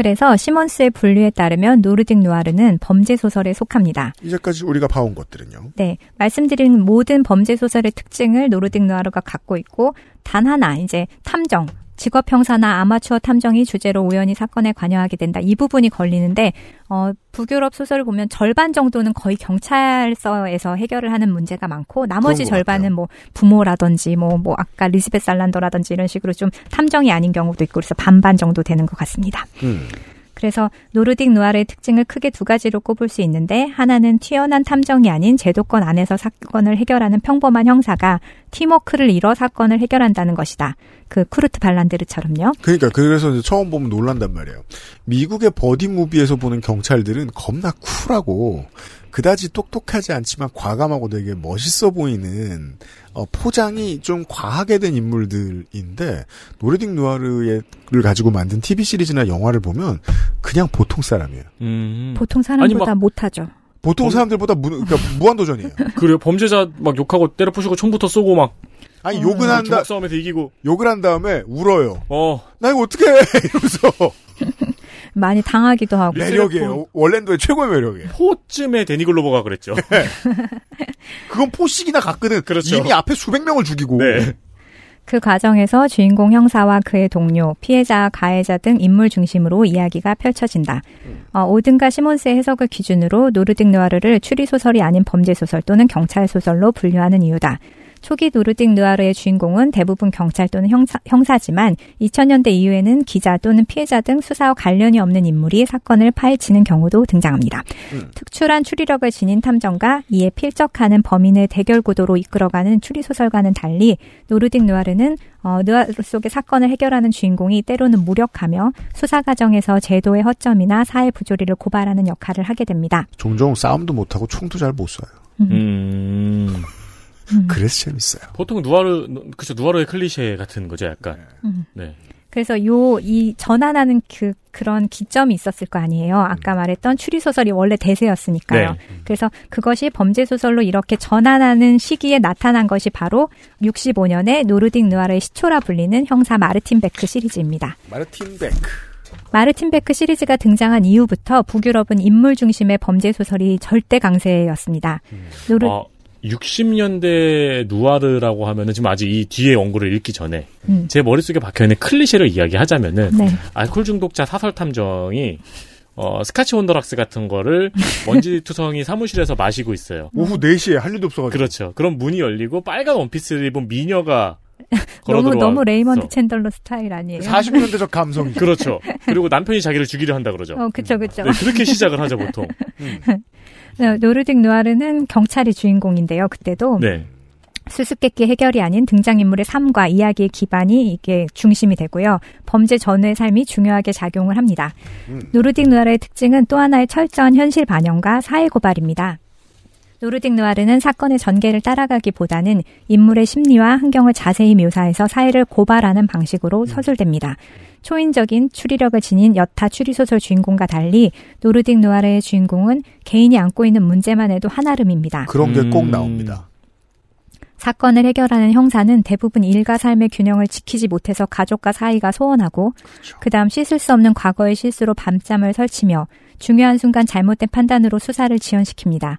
그래서 시몬스의 분류에 따르면 노르딕 누아르는 범죄 소설에 속합니다. 이제까지 우리가 봐온 것들은요. 네, 말씀드린 모든 범죄 소설의 특징을 노르딕 누아르가 갖고 있고 단 하나 이제 탐정 직업 형사나 아마추어 탐정이 주제로 우연히 사건에 관여하게 된다. 이 부분이 걸리는데 어, 북유럽 소설을 보면 절반 정도는 거의 경찰서에서 해결을 하는 문제가 많고 나머지 절반은 뭐 부모라든지 뭐뭐 아까 리스베 살란더라든지 이런 식으로 좀 탐정이 아닌 경우도 있고 그래서 반반 정도 되는 것 같습니다. 음. 그래서 노르딕 누아르의 특징을 크게 두 가지로 꼽을 수 있는데 하나는 튀어난 탐정이 아닌 제도권 안에서 사건을 해결하는 평범한 형사가 팀워크를 이뤄 사건을 해결한다는 것이다. 그 쿠르트 발란드르처럼요. 그러니까 그래서 이제 처음 보면 놀란단 말이에요. 미국의 버디 무비에서 보는 경찰들은 겁나 쿨하고 그다지 똑똑하지 않지만 과감하고 되게 멋있어 보이는 어, 포장이 좀 과하게 된 인물들인데 노르딕 누아르를 가지고 만든 TV 시리즈나 영화를 보면 그냥 보통 사람이에요. 음. 보통 사람보다 못하죠. 보통 사람들보다 무, 그러니까 무한도전이에요. <laughs> 그래요. 범죄자 막 욕하고 때려 부시고 총부터 쏘고 막 아니 욕은 한다 싸움에서 이기고 욕을 한 다음에 울어요. 어 나 이거 어떻게 해? <laughs> 이러면서 많이 당하기도 하고. 매력이에요. 월랜도의 최고의 매력이에요. 포쯤에 데니 글로버가 그랬죠. 그건 포식이나 같거든. 그렇죠. 이미 앞에 수백 명을 죽이고. 네. 그 과정에서 주인공 형사와 그의 동료, 피해자, 가해자 등 인물 중심으로 이야기가 펼쳐진다. 어, 오든과 시몬스의 해석을 기준으로 노르딕 누아르를 추리소설이 아닌 범죄소설 또는 경찰소설로 분류하는 이유다. 초기 노르딕 누아르의 주인공은 대부분 경찰 또는 형사, 형사 지만 2000년대 이후에는 기자 또는 피해자 등 수사와 관련이 없는 인물이 사건을 파헤치는 경우도 등장합니다. 특출한 추리력을 지닌 탐정가 이에 필적하는 범인의 대결 구도로 이끌어가는 추리 소설과는 달리 노르딕 누아르는 어, 누아르 속의 사건을 해결하는 주인공이 때로는 무력하며 수사 과정에서 제도의 허점이나 사회 부조리를 고발하는 역할을 하게 됩니다. 종종 싸움도 못하고 총도 잘 못 쏴요. 음. 그래서 재밌어요. 보통 누아르 그쵸 누아르의 클리셰 같은 거죠, 약간. 음. 네. 그래서 요 이 전환하는 그 그런 기점이 있었을 거 아니에요. 아까 말했던 추리 소설이 원래 대세였으니까요. 네. 그래서 그것이 범죄 소설로 이렇게 전환하는 시기에 나타난 것이 바로 65년에 노르딕 누아르의 시초라 불리는 형사 마르틴 베크 시리즈입니다. 마르틴 베크. 마르틴 베크 시리즈가 등장한 이후부터 북유럽은 인물 중심의 범죄 소설이 절대 강세였습니다. 노르 어, 60년대 누아르라고 하면은 지금 아직 이 뒤에 원고를 읽기 전에 음. 제 머릿속에 박혀있는 클리셰를 이야기하자면은 네. 알코올 중독자 사설 탐정이 어, 스카치 on the rocks 같은 거를 <laughs> 먼지 투성이 사무실에서 마시고 있어요. 오후 4시에 할 일도 없어가지고. 그렇죠. 그럼 문이 열리고 빨간 원피스를 입은 미녀가 걸어 <laughs> 너무. 너무 레이먼드 챈덜러 스타일 아니에요? 40년대적 감성이. <laughs> 그렇죠. 그리고 남편이 자기를 죽이려 한다 그러죠. 어, 그쵸, 그쵸. 네, 그렇게 시작을 하죠 보통. 네, 노르딕 누아르는 경찰이 주인공인데요. 그때도 네. 수수께끼 해결이 아닌 등장인물의 삶과 이야기의 기반이 이게 중심이 되고요. 범죄 전후의 삶이 중요하게 작용을 합니다. 노르딕 누아르의 특징은 또 하나의 철저한 현실 반영과 사회 고발입니다. 노르딕 누아르는 사건의 전개를 따라가기보다는 인물의 심리와 환경을 자세히 묘사해서 사회를 고발하는 방식으로 서술됩니다. 초인적인 추리력을 지닌 여타 추리소설 주인공과 달리 노르딕 누아르의 주인공은 개인이 안고 있는 문제만 해도 한아름입니다. 그런 게꼭 음. 나옵니다. 사건을 해결하는 형사는 대부분 일과 삶의 균형을 지키지 못해서 가족과 사이가 소원하고 그 다음 씻을 수 없는 과거의 실수로 밤잠을 설치며 중요한 순간 잘못된 판단으로 수사를 지연시킵니다.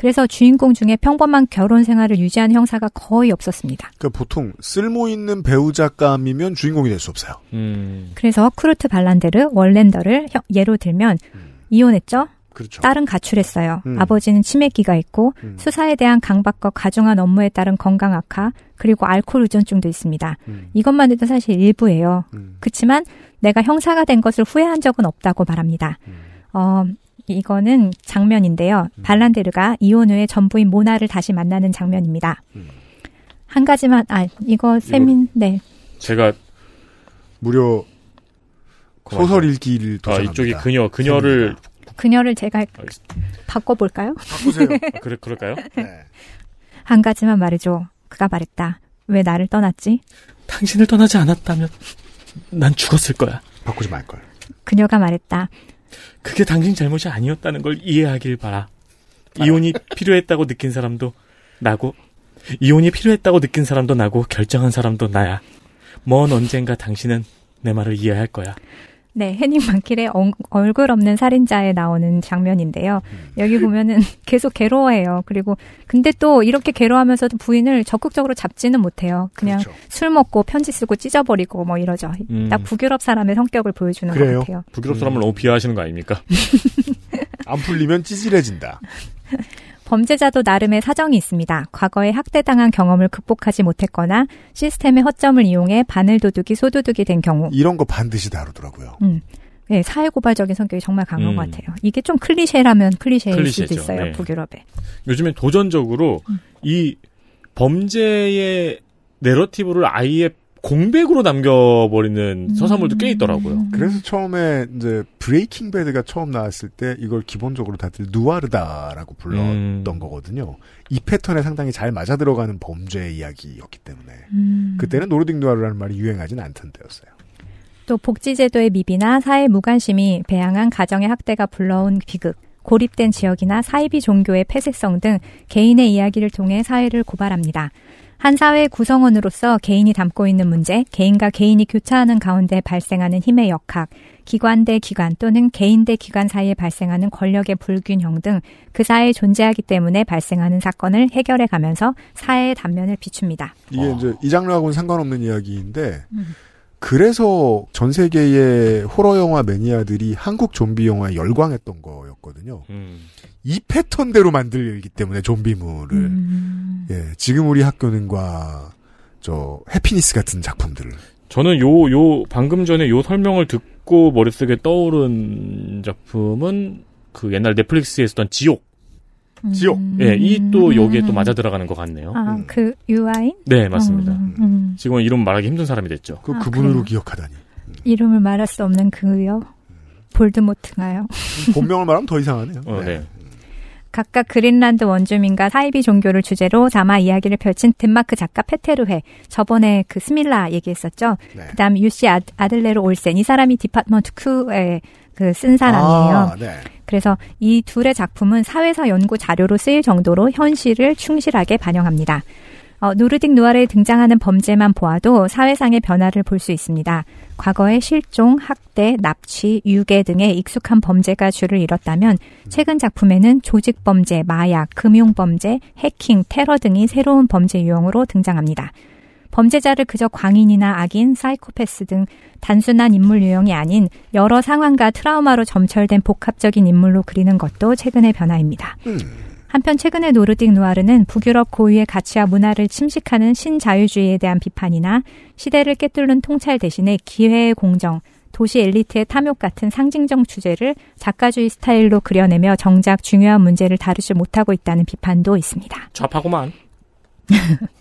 그래서 주인공 중에 평범한 결혼 생활을 유지하는 형사가 거의 없었습니다. 그러니까 보통 쓸모 있는 배우작감이면 주인공이 될 수 없어요. 음. 그래서 쿠르트 발란데르, 월랜더를 혀- 예로 들면 이혼했죠. 그렇죠. 딸은 가출했어요. 음. 아버지는 치매기가 있고 음. 수사에 대한 강박과 가중한 업무에 따른 건강 악화 그리고 알코올 의존증도 있습니다. 음. 이것만 해도 사실 일부예요. 음. 그렇지만 내가 형사가 된 것을 후회한 적은 없다고 말합니다. 음. 어, 이거는 장면인데요. 발란데르가 이혼 후에 전부인 모나를 다시 만나는 장면입니다. 음. 한 가지만 아 이거 세민 네 제가 무려. 소설 읽기를 아, 도전합니다. 이쪽이 그녀 그녀를 그녀를 제가 바꿔 볼까요? 바꾸세요. <laughs> 그래 그럴까요? 네. 한 가지만 말해줘. 그가 말했다. 왜 나를 떠났지? 당신을 떠나지 않았다면 난 죽었을 거야. 바꾸지 말 걸. 그녀가 말했다. 그게 당신 잘못이 아니었다는 걸 이해하길 바라. 이혼이 필요했다고 느낀 사람도 나고, 이혼이 필요했다고 느낀 사람도 나고, 결정한 사람도 나야. 먼 언젠가 당신은 내 말을 이해할 거야. 네, 해닝 만킬의 엉- 얼굴 없는 살인자에 나오는 장면인데요. 여기 보면은 <laughs> 계속 괴로워해요. 그리고 근데 또 이렇게 괴로워하면서도 부인을 적극적으로 잡지는 못해요. 그냥 그렇죠. 술 먹고 편지 쓰고 찢어버리고 뭐 이러죠. 음. 딱 북유럽 사람의 성격을 보여주는 그래요? 것 같아요. 북유럽 사람을 너무 비하하시는 거 아닙니까? <laughs> 안 풀리면 찌질해진다. <laughs> 범죄자도 나름의 사정이 있습니다. 과거에 학대당한 경험을 극복하지 못했거나 시스템의 허점을 이용해 바늘도둑이 소도둑이 된 경우. 이런 거 반드시 다루더라고요. 음. 네, 사회고발적인 성격이 정말 강한 음. 것 같아요. 이게 좀 클리셰라면 클리셰일 클리셰죠. 수도 있어요, 네. 북유럽에. 요즘엔 도전적으로 이 범죄의 내러티브를 아예 공백으로 남겨버리는 서사물도 꽤 있더라고요. 그래서 처음에 이제 브레이킹 배드가 처음 나왔을 때 이걸 기본적으로 다들 누아르다라고 불렀던 음. 거거든요. 이 패턴에 상당히 잘 맞아 들어가는 범죄 이야기였기 때문에 음. 그때는 노르딕 누아르라는 말이 유행하진 않던 때였어요. 또 복지제도의 미비나 사회 무관심이 배양한 가정의 학대가 불러온 비극, 고립된 지역이나 사이비 종교의 폐쇄성 등 개인의 이야기를 통해 사회를 고발합니다. 한 사회의 구성원으로서 개인이 담고 있는 문제, 개인과 개인이 교차하는 가운데 발생하는 힘의 역학, 기관 대 기관 또는 개인 대 기관 사이에 발생하는 권력의 불균형 등 그 사회에 존재하기 때문에 발생하는 사건을 해결해 가면서 사회의 단면을 비춥니다. 이게 이제 이 장르하고는 상관없는 이야기인데 음. 그래서 전 세계의 호러 영화 매니아들이 한국 좀비 영화에 열광했던 거였거든요. 음. 이 패턴대로 만들기 때문에 좀비물을 음. 예, 지금 우리 학교는과 저 해피니스 같은 작품들을 저는 요, 요, 방금 전에 요 설명을 듣고 머릿속에 떠오른 작품은 그 옛날 넷플릭스에 있었던 지옥. 지옥. 예, 이 또 여기에 또 맞아 들어가는 것 같네요. 아, 음. 그 유아인? 네, 맞습니다. 음, 음. 지금은 이름 말하기 힘든 사람이 됐죠. 그 아, 그분으로 그래요? 기억하다니. 이름을 말할 수 없는 그요. 볼드모트가요. 본명을 말하면 더 이상하네요. 어, 네. 각각 그린란드 원주민과 사이비 종교를 주제로 드라마 이야기를 펼친 덴마크 작가 페테르 회. 저번에 그 스밀라 얘기했었죠. 네. 그다음 유시 아, 아들레르 올센. 이 사람이 Department Q에 그 쓴 사람이에요. 아, 네. 그래서 이 둘의 작품은 사회사 연구 자료로 쓰일 정도로 현실을 충실하게 반영합니다. 어, 노르딕 누아르에 등장하는 범죄만 보아도 사회상의 변화를 볼 수 있습니다. 과거의 실종, 학대, 납치, 유괴 등의 익숙한 범죄가 줄을 이뤘다면 최근 작품에는 조직 범죄, 마약, 금융 범죄, 해킹, 테러 등이 새로운 범죄 유형으로 등장합니다. 범죄자를 그저 광인이나 악인, 사이코패스 등 단순한 인물 유형이 아닌 여러 상황과 트라우마로 점철된 복합적인 인물로 그리는 것도 최근의 변화입니다. 한편 최근의 노르딕 누아르는 북유럽 고유의 가치와 문화를 침식하는 신자유주의에 대한 비판이나 시대를 꿰뚫는 통찰 대신에 기회의 공정, 도시 엘리트의 탐욕 같은 상징적 주제를 작가주의 스타일로 그려내며 정작 중요한 문제를 다루지 못하고 있다는 비판도 있습니다. 좌파구만. <laughs>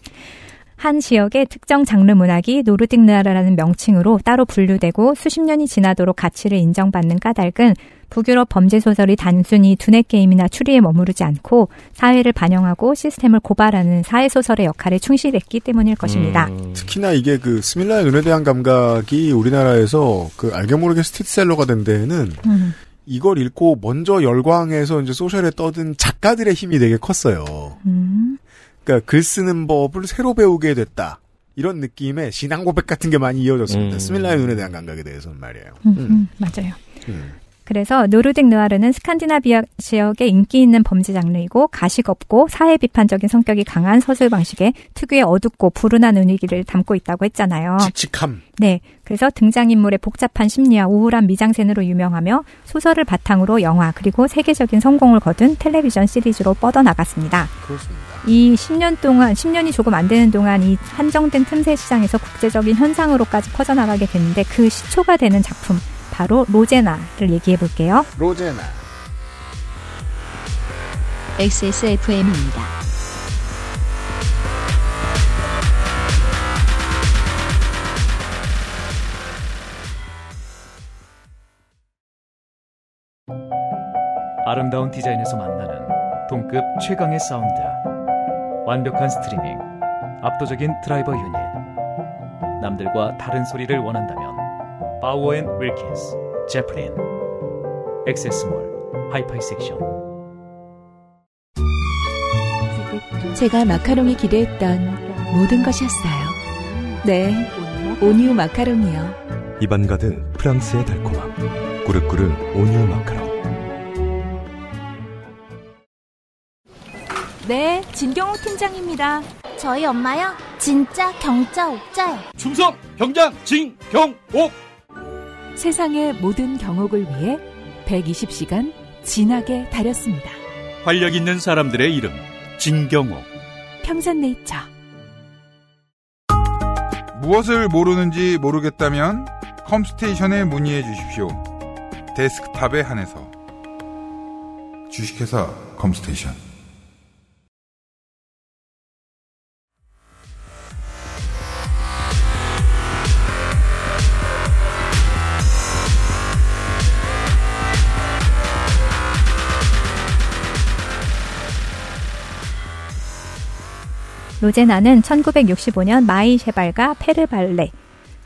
한 지역의 특정 장르 문학이 노르딕 누아르라는 명칭으로 따로 분류되고 수십 년이 지나도록 가치를 인정받는 까닭은 북유럽 범죄 소설이 단순히 두뇌 게임이나 추리에 머무르지 않고 사회를 반영하고 시스템을 고발하는 사회 소설의 역할에 충실했기 때문일 것입니다. 음, 특히나 이게 그 스밀라의 눈에 대한 감각이 우리나라에서 그 알게 모르게 스테디셀러가 된 데에는 음. 이걸 읽고 먼저 열광해서 이제 소셜에 떠든 작가들의 힘이 되게 컸어요. 음. 그러니까 글 쓰는 법을 새로 배우게 됐다. 이런 느낌의 신앙 고백 같은 게 많이 이어졌습니다. 음. 스밀라의 눈에 대한 감각에 대해서는 말이에요. 음, 음, 맞아요. 음. 그래서 노르딕 느와르는 스칸디나비아 지역의 인기 있는 범죄 장르이고 가식 없고 사회 비판적인 성격이 강한 서술 방식에 특유의 어둡고 불운한 분위기를 담고 있다고 했잖아요. 칙칙함. 네. 그래서 등장인물의 복잡한 심리와 우울한 미장센으로 유명하며 소설을 바탕으로 영화 그리고 세계적인 성공을 거둔 텔레비전 시리즈로 뻗어나갔습니다. 그렇습니다. 이 10년 동안, 10년이 조금 안 되는 동안 이 한정된 틈새 시장에서 국제적인 현상으로까지 퍼져나가게 됐는데 그 시초가 되는 작품, 바로 로제나를 얘기해 볼게요. 로제나. XSFM입니다. 아름다운 디자인에서 만나는 동급 최강의 사운드 완벽한 스트리밍 압도적인 드라이버 유닛 남들과 다른 소리를 원한다면 바워스 앤 윌킨스 제플린 엑세스몰 하이파이 섹션 제가 마카롱이 기대했던 모든 것이었어요. 네, 온유 마카롱이요. 입안 가득 프랑스의 달콤함. 꾸르꾸르 온유 마카롱. 네, 진경호 팀장입니다. 저희 엄마요? 진짜 경자 옥자요. 충성 경장 진경옥 세상의 모든 경옥을 위해 120시간 진하게 다렸습니다. 활력 있는 사람들의 이름 진경옥 평산네이처. 무엇을 모르는지 모르겠다면 컴스테이션에 문의해 주십시오. 데스크탑에 한해서 주식회사 컴스테이션 로제나는 1965년 마이 셰발과 페르 발뢰,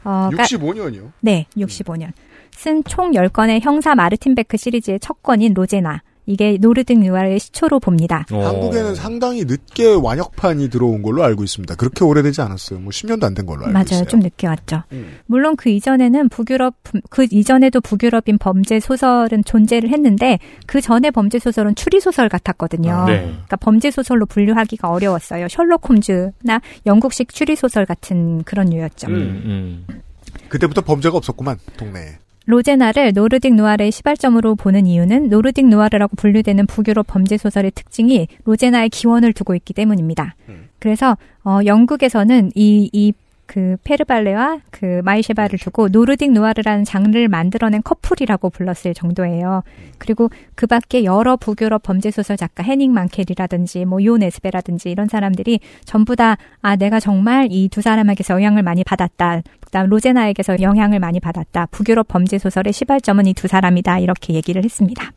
어, 가- 65년이요. 네, 65년. 쓴 총 10권의 형사 마르틴 베크 시리즈의 첫 권인 로제나. 이게 노르딕 누아르의 시초로 봅니다. 어. 한국에는 상당히 늦게 완역판이 들어온 걸로 알고 있습니다. 그렇게 오래되지 않았어요. 뭐 10년도 안 된 걸로 알고 맞아요. 있어요. 좀 늦게 왔죠. 음. 물론 그 이전에는 북유럽, 그 이전에도 북유럽인 범죄 소설은 존재를 했는데 그 전에 범죄 소설은 추리 소설 같았거든요. 네. 그러니까 범죄 소설로 분류하기가 어려웠어요. 셜록 홈즈나 영국식 추리 소설 같은 그런 류였죠. 음, 음. 그때부터 범죄가 없었구만 동네에. 로제나를 노르딕 누아르의 시발점으로 보는 이유는 노르딕 누아르라고 분류되는 북유럽 범죄 소설의 특징이 로제나의 기원을 두고 있기 때문입니다. 음. 그래서 어, 영국에서는 이 이 그 페르 발뢰와 그 마이 셰발을 두고 노르딕 누아르라는 장르를 만들어낸 커플이라고 불렀을 정도예요. 그리고 그 밖에 여러 북유럽 범죄 소설 작가 헤닝 만켈이라든지 뭐 요 네스뵈라든지 이런 사람들이 전부 다 아 내가 정말 이 두 사람에게서 영향을 많이 받았다. 그다음 로제나에게서 영향을 많이 받았다. 북유럽 범죄 소설의 시발점은 이 두 사람이다. 이렇게 얘기를 했습니다.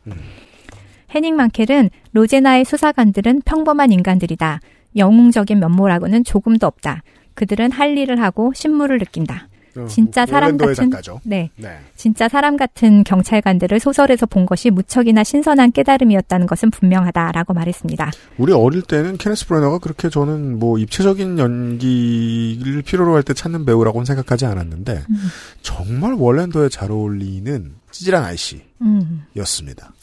헤닝 만켈은 로제나의 수사관들은 평범한 인간들이다. 영웅적인 면모라고는 조금도 없다. 그들은 할 일을 하고 신물을 느낀다. 어, 진짜 사람 같은 작가죠. 네. 네. 진짜 사람 같은 경찰관들을 소설에서 본 것이 무척이나 신선한 깨달음이었다는 것은 분명하다라고 말했습니다. 우리 어릴 때는 케네스 브레너가 그렇게 저는 뭐 입체적인 연기를 필요로 할 때 찾는 배우라고는 생각하지 않았는데 음. 정말 월랜더에 잘 어울리는 찌질한 아이씨였습니다. 음.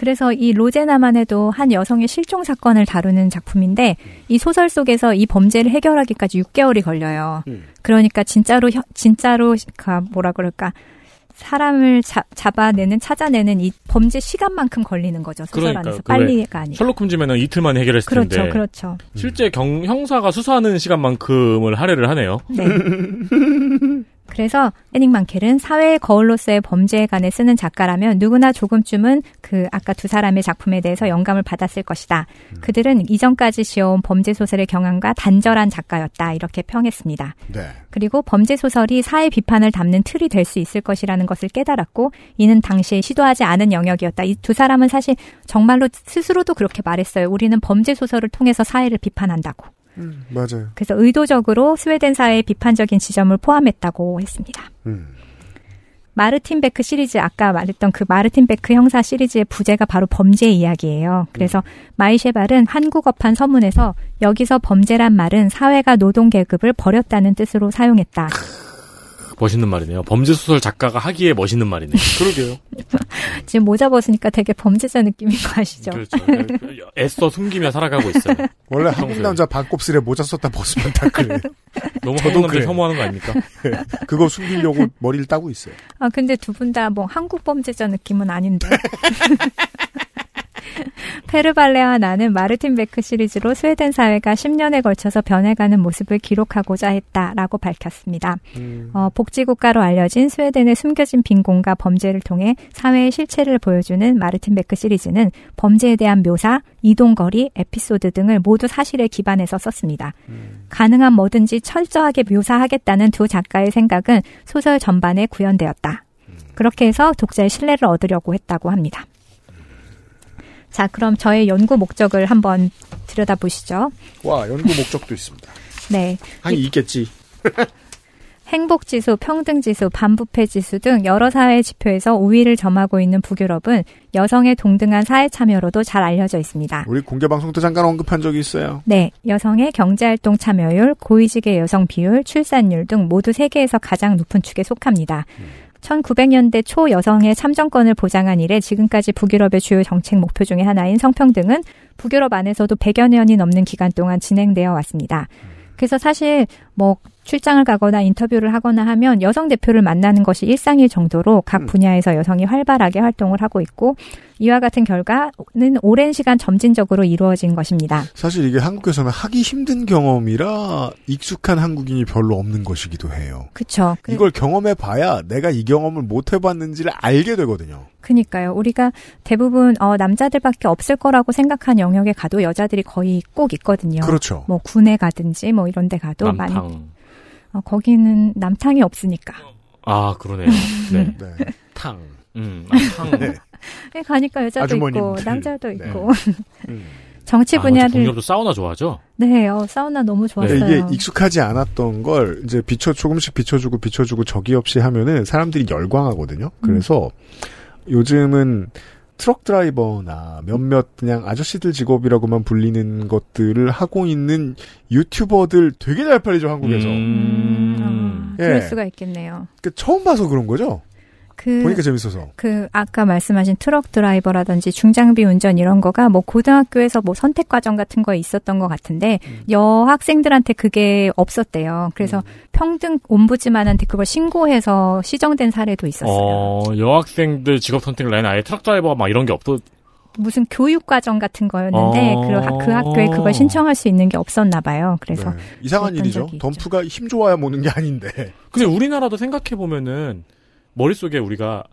그래서 이 로제나만 해도 한 여성의 실종 사건을 다루는 작품인데 이 소설 속에서 이 범죄를 해결하기까지 6개월이 걸려요. 음. 그러니까 진짜로 혀- 진짜로 가 뭐라 그럴까 사람을 자- 잡아내는 찾아내는 이 범죄 시간만큼 걸리는 거죠. 소설 그러니까 안에서 그 빨리가 아니라. 셜록 홈즈면은 이틀 만에 해결했을 그렇죠, 텐데 그렇죠. 실제 경 형사가 수사하는 시간만큼을 할애를 하네요. 네. <laughs> 그래서 에닝 만켈은 사회의 거울로서의 범죄에 관해 쓰는 작가라면 누구나 조금쯤은 그 아까 두 사람의 작품에 대해서 영감을 받았을 것이다. 그들은 이전까지 지어온 범죄 소설의 경향과 단절한 작가였다. 이렇게 평했습니다. 네. 그리고 범죄 소설이 사회 비판을 담는 틀이 될 수 있을 것이라는 것을 깨달았고 이는 당시에 시도하지 않은 영역이었다. 이 두 사람은 사실 정말로 스스로도 그렇게 말했어요. 우리는 범죄 소설을 통해서 사회를 비판한다고. 음, 맞아요. 그래서 의도적으로 스웨덴 사회의 비판적인 지점을 포함했다고 했습니다. 음. 마르틴 베크 시리즈 아까 말했던 그 마르틴 베크 형사 시리즈의 부제가 바로 범죄 이야기예요. 그래서 마이 셰발은 한국어판 서문에서 여기서 범죄란 말은 사회가 노동 계급을 버렸다는 뜻으로 사용했다. 멋있는 말이네요. 범죄 소설 작가가 하기에 멋있는 말이네요. <laughs> 그러게요. 지금 모자 벗으니까 되게 범죄자 느낌인 거 아시죠? 그렇죠. 애써 숨기며 살아가고 있어요. 원래 한국. 남자 반곱슬에 모자 썼다 벗으면 다 그래. <laughs> 너무 저도 한국 남자 그래요. 혐오하는 거 아닙니까? <laughs> 네. 그거 숨기려고 머리를 따고 있어요. 아, 근데 두 분 다 뭐 한국 범죄자 느낌은 아닌데. <laughs> 페르발레와 나는 마르틴 베크 시리즈로 스웨덴 사회가 10년에 걸쳐서 변해가는 모습을 기록하고자 했다라고 밝혔습니다. 어, 복지국가로 알려진 스웨덴의 숨겨진 빈곤과 범죄를 통해 사회의 실체를 보여주는 마르틴 베크 시리즈는 범죄에 대한 묘사, 이동거리, 에피소드 등을 모두 사실에 기반해서 썼습니다. 가능한 뭐든지 철저하게 묘사하겠다는 두 작가의 생각은 소설 전반에 구현되었다. 그렇게 해서 독자의 신뢰를 얻으려고 했다고 합니다. 자, 그럼 저의 연구 목적을 한번 들여다보시죠. 와, 연구 목적도 있습니다. <laughs> 네. 아니, 있겠지. <laughs> 행복지수, 평등지수, 반부패지수 등 여러 사회 지표에서 우위를 점하고 있는 북유럽은 여성의 동등한 사회 참여로도 잘 알려져 있습니다. 우리 공개 방송 때 잠깐 언급한 적이 있어요. 네, 여성의 경제활동 참여율, 고위직의 여성 비율, 출산율 등 모두 세계에서 가장 높은 축에 속합니다. 1900년대 초 여성의 참정권을 보장한 이래 지금까지 북유럽의 주요 정책 목표 중의 하나인 성평등은 북유럽 안에서도 100여 년이 넘는 기간 동안 진행되어 왔습니다. 그래서 사실 뭐 출장을 가거나 인터뷰를 하거나 하면 여성 대표를 만나는 것이 일상일 정도로 각 분야에서 여성이 활발하게 활동을 하고 있고 이와 같은 결과는 오랜 시간 점진적으로 이루어진 것입니다. 사실 이게 한국에서는 하기 힘든 경험이라 익숙한 한국인이 별로 없는 것이기도 해요. 그쵸. 그, 이걸 경험해 봐야 내가 이 경험을 못 해봤는지를 알게 되거든요. 그니까요. 우리가 대부분 어, 남자들밖에 없을 거라고 생각한 영역에 가도 여자들이 거의 꼭 있거든요. 그렇죠. 뭐 군에 가든지 뭐 이런 데 가도 많이 남탕. 어, 거기는 남탕이 없으니까. 아, 그러네요. <laughs> 네. 네. 탕. 음, 아, 탕. 네. 네, 가니까 여자도 아주머님들. 있고 남자도 네. 있고 음. <laughs> 정치 아, 분야를 동료도 사우나 좋아하죠? 네, 어, 사우나 너무 좋았어요. 이게 익숙하지 않았던 걸 이제 비춰 조금씩 비춰주고 비춰주고 적이 없이 하면은 사람들이 열광하거든요. 그래서 요즘은 트럭 드라이버나 몇몇 그냥 아저씨들 직업이라고만 불리는 것들을 하고 있는 유튜버들 되게 잘 팔리죠 한국에서. 음, 예. 그럴 수가 있겠네요. 그 처음 봐서 그런 거죠. 그 보니까 재밌어서. 그 아까 말씀하신 트럭 드라이버라든지 중장비 운전 이런 거가 뭐 고등학교에서 뭐 선택 과정 같은 거 있었던 것 같은데 여학생들한테 그게 없었대요. 그래서 평등 옴부즈만한테 그걸 신고해서 시정된 사례도 있었어요. 어, 여학생들 직업 선택 라인 아예 트럭 드라이버 막 이런 게 없어. 무슨 교육 과정 같은 거였는데 어. 그, 학- 그 학교에 그걸 신청할 수 있는 게 없었나 봐요. 그래서 네. 이상한 일이죠. 덤프가 힘 좋아야 모는 게 아닌데. 근데 우리나라도 생각해 보면은 머릿속에 우리가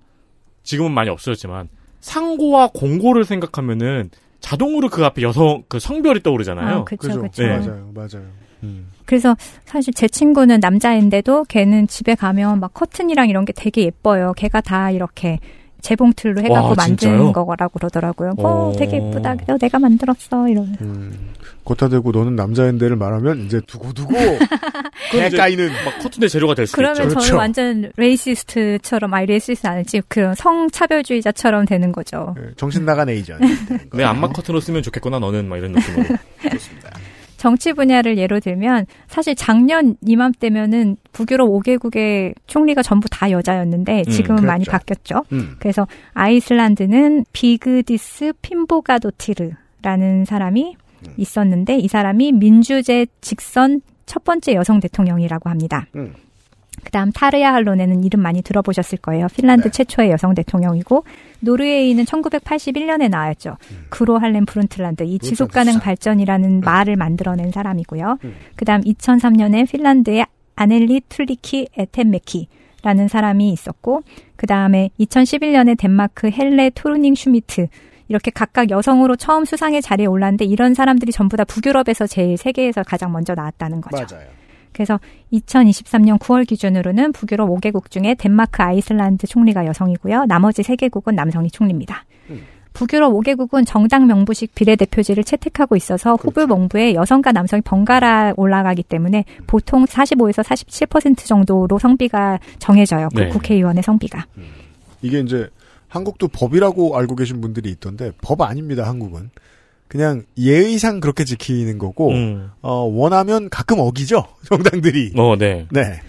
지금은 많이 없어졌지만 상고와 공고를 생각하면은 자동으로 그 앞에 여성 그 성별이 떠오르잖아요. 아? 그쵸. 네. 맞아요, 맞아요. 음. 그래서 사실 제 친구는 남자인데도 걔는 집에 가면 막 커튼이랑 이런 게 되게 예뻐요. 걔가 다 이렇게 재봉틀로 해갖고 와, 만든? 거라고 그러더라고요. 어, 어. 되게 예쁘다. 그래서 내가 만들었어. 이러면서. 음. 거따 대고 너는 남자인데를 말하면 이제 두고두고 <laughs> 개까이는 막 커튼의 재료가 될 그러면 있죠. 그렇죠. 저는 완전 racist처럼, 아니 racist 아니지, 그런 성차별주의자처럼 되는 거죠. 예, 정신 나간 에이전. 네 암막 커튼으로 쓰면 좋겠구나 너는 막 이런 느낌으로. <laughs> 정치 분야를 예로 들면 사실 작년 이맘때면은 북유럽 5개국의 총리가 전부 다 여자였는데 음, 지금은 많이 그랬죠. 바뀌었죠. 음. 그래서 아이슬란드는 비그디스 핀보가도티르라는 사람이 있었는데 이 사람이 민주제 직선 첫 번째 여성 대통령이라고 합니다. 음. 그다음 타르야 할로네는 이름 많이 들어보셨을 거예요. 핀란드 네. 최초의 여성 대통령이고 노르웨이는 1981년에 나왔죠. 그로 할렘 브룬틀란드 이 지속 가능. 발전이라는 말을 만들어낸 사람이고요. 음. 그다음 2003년에 핀란드의 아넬리 툴리키 예텐메키 라는 사람이 있었고 그 다음에 2011년에 덴마크 헬레 토르닝 슈미트 이렇게 각각 여성으로 처음 수상의 자리에 올랐는데 이런 사람들이 전부 다 북유럽에서 제일 세계에서 가장 먼저 나왔다는 거죠. 맞아요. 그래서 2023년 9월 기준으로는 북유럽 5개국 중에 덴마크, 아이슬란드 총리가 여성이고요. 나머지 3개국은 남성이 총리입니다. 음. 북유럽 5개국은 정당 명부식 비례대표제를 채택하고 있어서 후보 명부에 여성과 남성이 번갈아 올라가기 때문에 보통 45에서 47% 정도로 성비가 정해져요. 그 네. 국회의원의 성비가. 이게 이제 한국도 법이라고 알고 계신 분들이 있던데 법 아닙니다. 한국은 그냥 예의상 그렇게 지키는 거고 음. 어, 원하면 가끔 어기죠 <laughs> 정당들이. 어, 네. 네.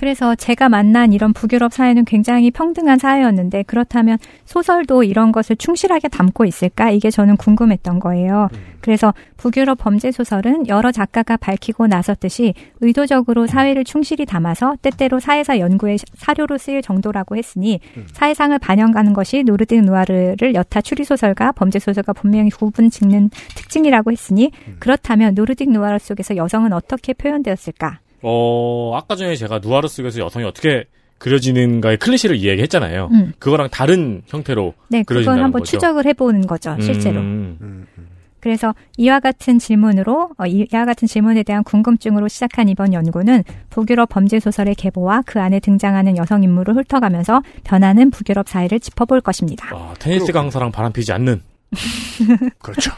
그래서 제가 만난 이런 북유럽 사회는 굉장히 평등한 사회였는데 그렇다면 소설도 이런 것을 충실하게 담고 있을까? 이게 저는 궁금했던 거예요. 그래서 북유럽 범죄 소설은 여러 작가가 밝히고 나섰듯이 의도적으로 사회를 충실히 담아서 때때로 사회사 연구의 사료로 쓰일 정도라고 했으니 사회상을 반영하는 것이 노르딕 누아르를 여타 추리 소설과 범죄 소설과 분명히 구분 짓는 특징이라고 했으니 그렇다면 노르딕 누아르 속에서 여성은 어떻게 표현되었을까? 어, 아까 전에 제가 누아르 속에서 여성이 어떻게 그려지는가의 클리셰를 이야기했잖아요. 음. 그거랑 다른 형태로 네, 그걸 그려진다는 한번 거죠. 추적을 해보는 거죠, 실제로. 음. 그래서 이와 같은 질문으로 어, 이와 같은 질문에 대한 궁금증으로 시작한 이번 연구는 북유럽 범죄 소설의 계보와 그 안에 등장하는 여성 인물을 훑어가면서 변하는 북유럽 사회를 짚어볼 것입니다. 아, 테니스 강사랑 바람 피지 않는. <laughs> 그렇죠.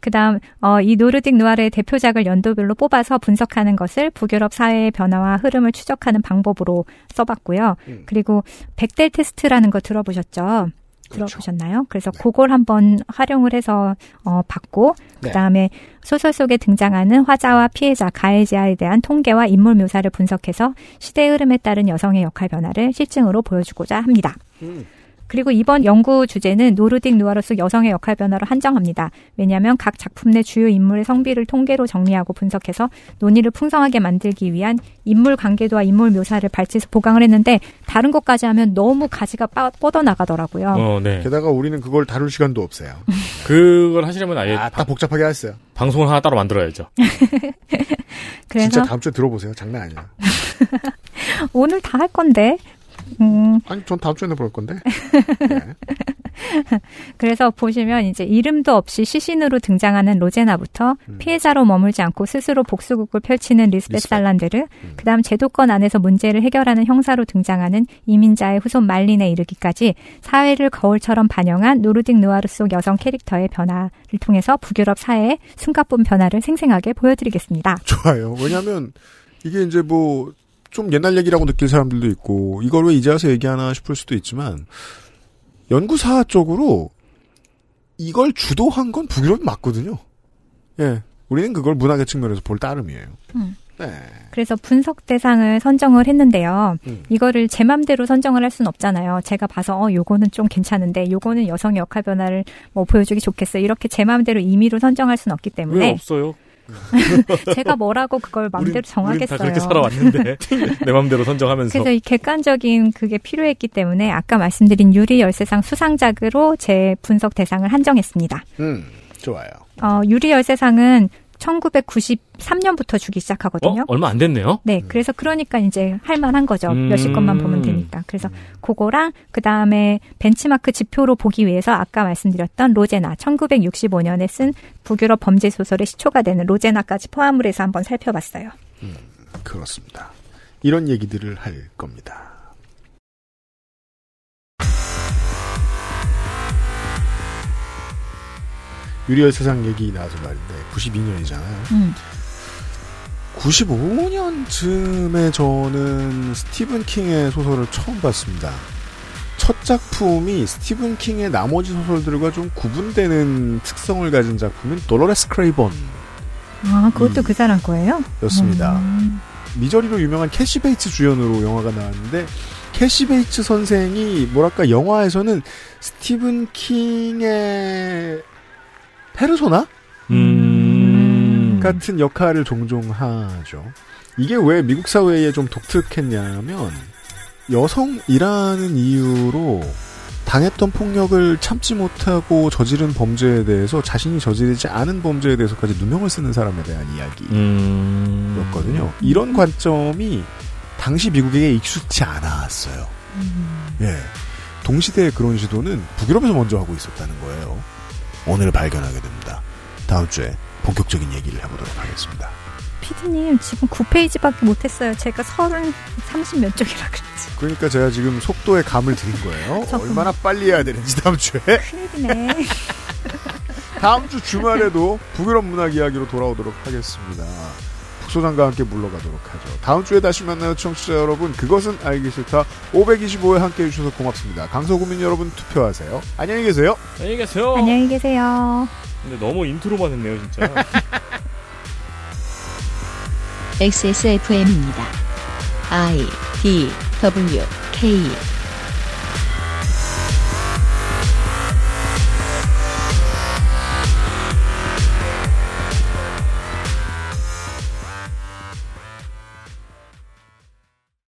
그다음 어, 이 노르딕 누아르의 대표작을 연도별로 뽑아서 분석하는 것을 북유럽 사회의 변화와 흐름을 추적하는 방법으로 써봤고요. 음. 그리고 백델 테스트라는 거 들어보셨죠? 그렇죠. 들어보셨나요? 그래서 그걸 한번 활용을 해서 어, 봤고 네. 그다음에 소설 속에 등장하는 화자와 피해자, 가해자에 대한 통계와 인물 묘사를 분석해서 시대 흐름에 따른 여성의 역할 변화를 실증으로 보여주고자 합니다. 음. 그리고 이번 연구 주제는 노르딕 누아르 속 여성의 역할 변화로 한정합니다. 왜냐하면 각 작품 내 주요 인물의 성비를 통계로 정리하고 분석해서 논의를 풍성하게 만들기 위한 인물 관계도와 인물 묘사를 발췌해서 보강을 했는데 다른 것까지 하면 너무 가지가 빠- 뻗어 나가더라고요. 어, 네. 게다가 우리는 그걸 다룰 시간도 없어요. <laughs> 그걸 하시려면 아예 아, 다 복잡하게 했어요. 방송을 하나 따로 만들어야죠. <laughs> 그래서 진짜 다음 주에 들어보세요. 장난 아니야. <laughs> 오늘 다 할 건데. 음, 아니, 전 다음 주에 볼 건데. <laughs> 그래서 보시면 이제 이름도 없이 시신으로 등장하는 로제나부터 피해자로 머물지 않고 스스로 복수극을 펼치는 리스베 리스베. 살란데르, 그다음 제도권 안에서 문제를 해결하는 형사로 등장하는 이민자의 후손 말린에 이르기까지 사회를 거울처럼 반영한 노르딕 누아르 속 여성 캐릭터의 변화를 통해서 북유럽 사회의 숨가쁜 변화를 생생하게 보여드리겠습니다. 좋아요. 왜냐면, 이게 이제 뭐, 좀 옛날 얘기라고 느낄 사람들도 있고, 이걸 왜 이제 와서 얘기하나 싶을 수도 있지만, 연구사 쪽으로 이걸 주도한 건 북유럽이 맞거든요. 예. 우리는 그걸 문학의 측면에서 볼 따름이에요. 음. 네. 그래서 분석 대상을 선정을 했는데요. 음. 이거를 제 맘대로 선정을 할 수는 없잖아요. 제가 봐서 어 요거는 좀 괜찮은데 요거는 여성의 역할 변화를 뭐 보여주기 좋겠어. 이렇게 제 맘대로 임의로 선정할 수는 없기 왜 때문에 없어요? <laughs> 제가 뭐라고 그걸 맘대로 정하겠어요. 우린 다 그렇게 살아왔는데 <laughs> 내 맘대로 선정하면서. 그래서 이 객관적인 그게 필요했기 때문에 아까 말씀드린 유리 열쇠상 수상작으로 제 분석 대상을 한정했습니다. 음, 좋아요. 어, 유리 열쇠상은 1993년부터 주기 시작하거든요. 어? 얼마 안 됐네요. 네, 그래서 그러니까 이제 할만한 거죠. 음. 몇십 건만 보면 되니까. 그래서 그거랑 그 다음에 벤치마크 지표로 보기 위해서 아까 말씀드렸던 로제나 1965년에 쓴 북유럽 범죄 소설의 시초가 되는 로제나까지 포함을 해서 한번 살펴봤어요. 그렇습니다. 이런 얘기들을 할 겁니다. 유리 열쇠상 얘기 나와서 말인데 92년이잖아요. 음. 95년쯤에 저는 스티븐 킹의 소설을 처음 봤습니다. 첫 작품이 스티븐 킹의 나머지 소설들과 좀 구분되는 특성을 가진 작품인 돌로레스 클레이본 아, 그것도 그 사람 거예요? 였습니다. 음. 미저리로 유명한 캐시 베이츠 주연으로 영화가 나왔는데 캐시 베이츠 선생이 뭐랄까 영화에서는 스티븐 킹의 페르소나 음. 같은 역할을 종종 하죠. 이게 왜 미국 사회에 좀 독특했냐면 여성이라는 이유로 당했던 폭력을 참지 못하고 저지른 범죄에 대해서 자신이 저지르지 않은 범죄에 대해서까지 누명을 쓰는 사람에 대한 이야기였거든요. 음. 이런 관점이 당시 미국에게 익숙치 않았어요. 예. 동시대의 그런 시도는 북유럽에서 먼저 하고 있었다는 거예요. 오늘 발견하게 됩니다. 다음 주에 본격적인 얘기를 해보도록 하겠습니다. 피디님, 지금 9페이지밖에 못했어요. 제가 30, 30 몇 쪽이라 그랬지. 그러니까 제가 지금 속도의 감을 드린 거예요. <laughs> 얼마나 빨리 해야 되는지 다음 주에. 큰일이네. <laughs> 다음 주 주말에도 북유럽 문학 이야기로 돌아오도록 하겠습니다. 북소장과 함께 물러가도록 하죠. 다음 주에 다시 만나요, 청취자 여러분. 그것은 알기 싫다. 525회 함께 해주셔서 고맙습니다. 강서구민 여러분 투표하세요. 안녕히 계세요. 안녕히 계세요. 안녕히 계세요. 근데 너무 intro만 했네요, 진짜. <laughs> XSFM입니다. I D W K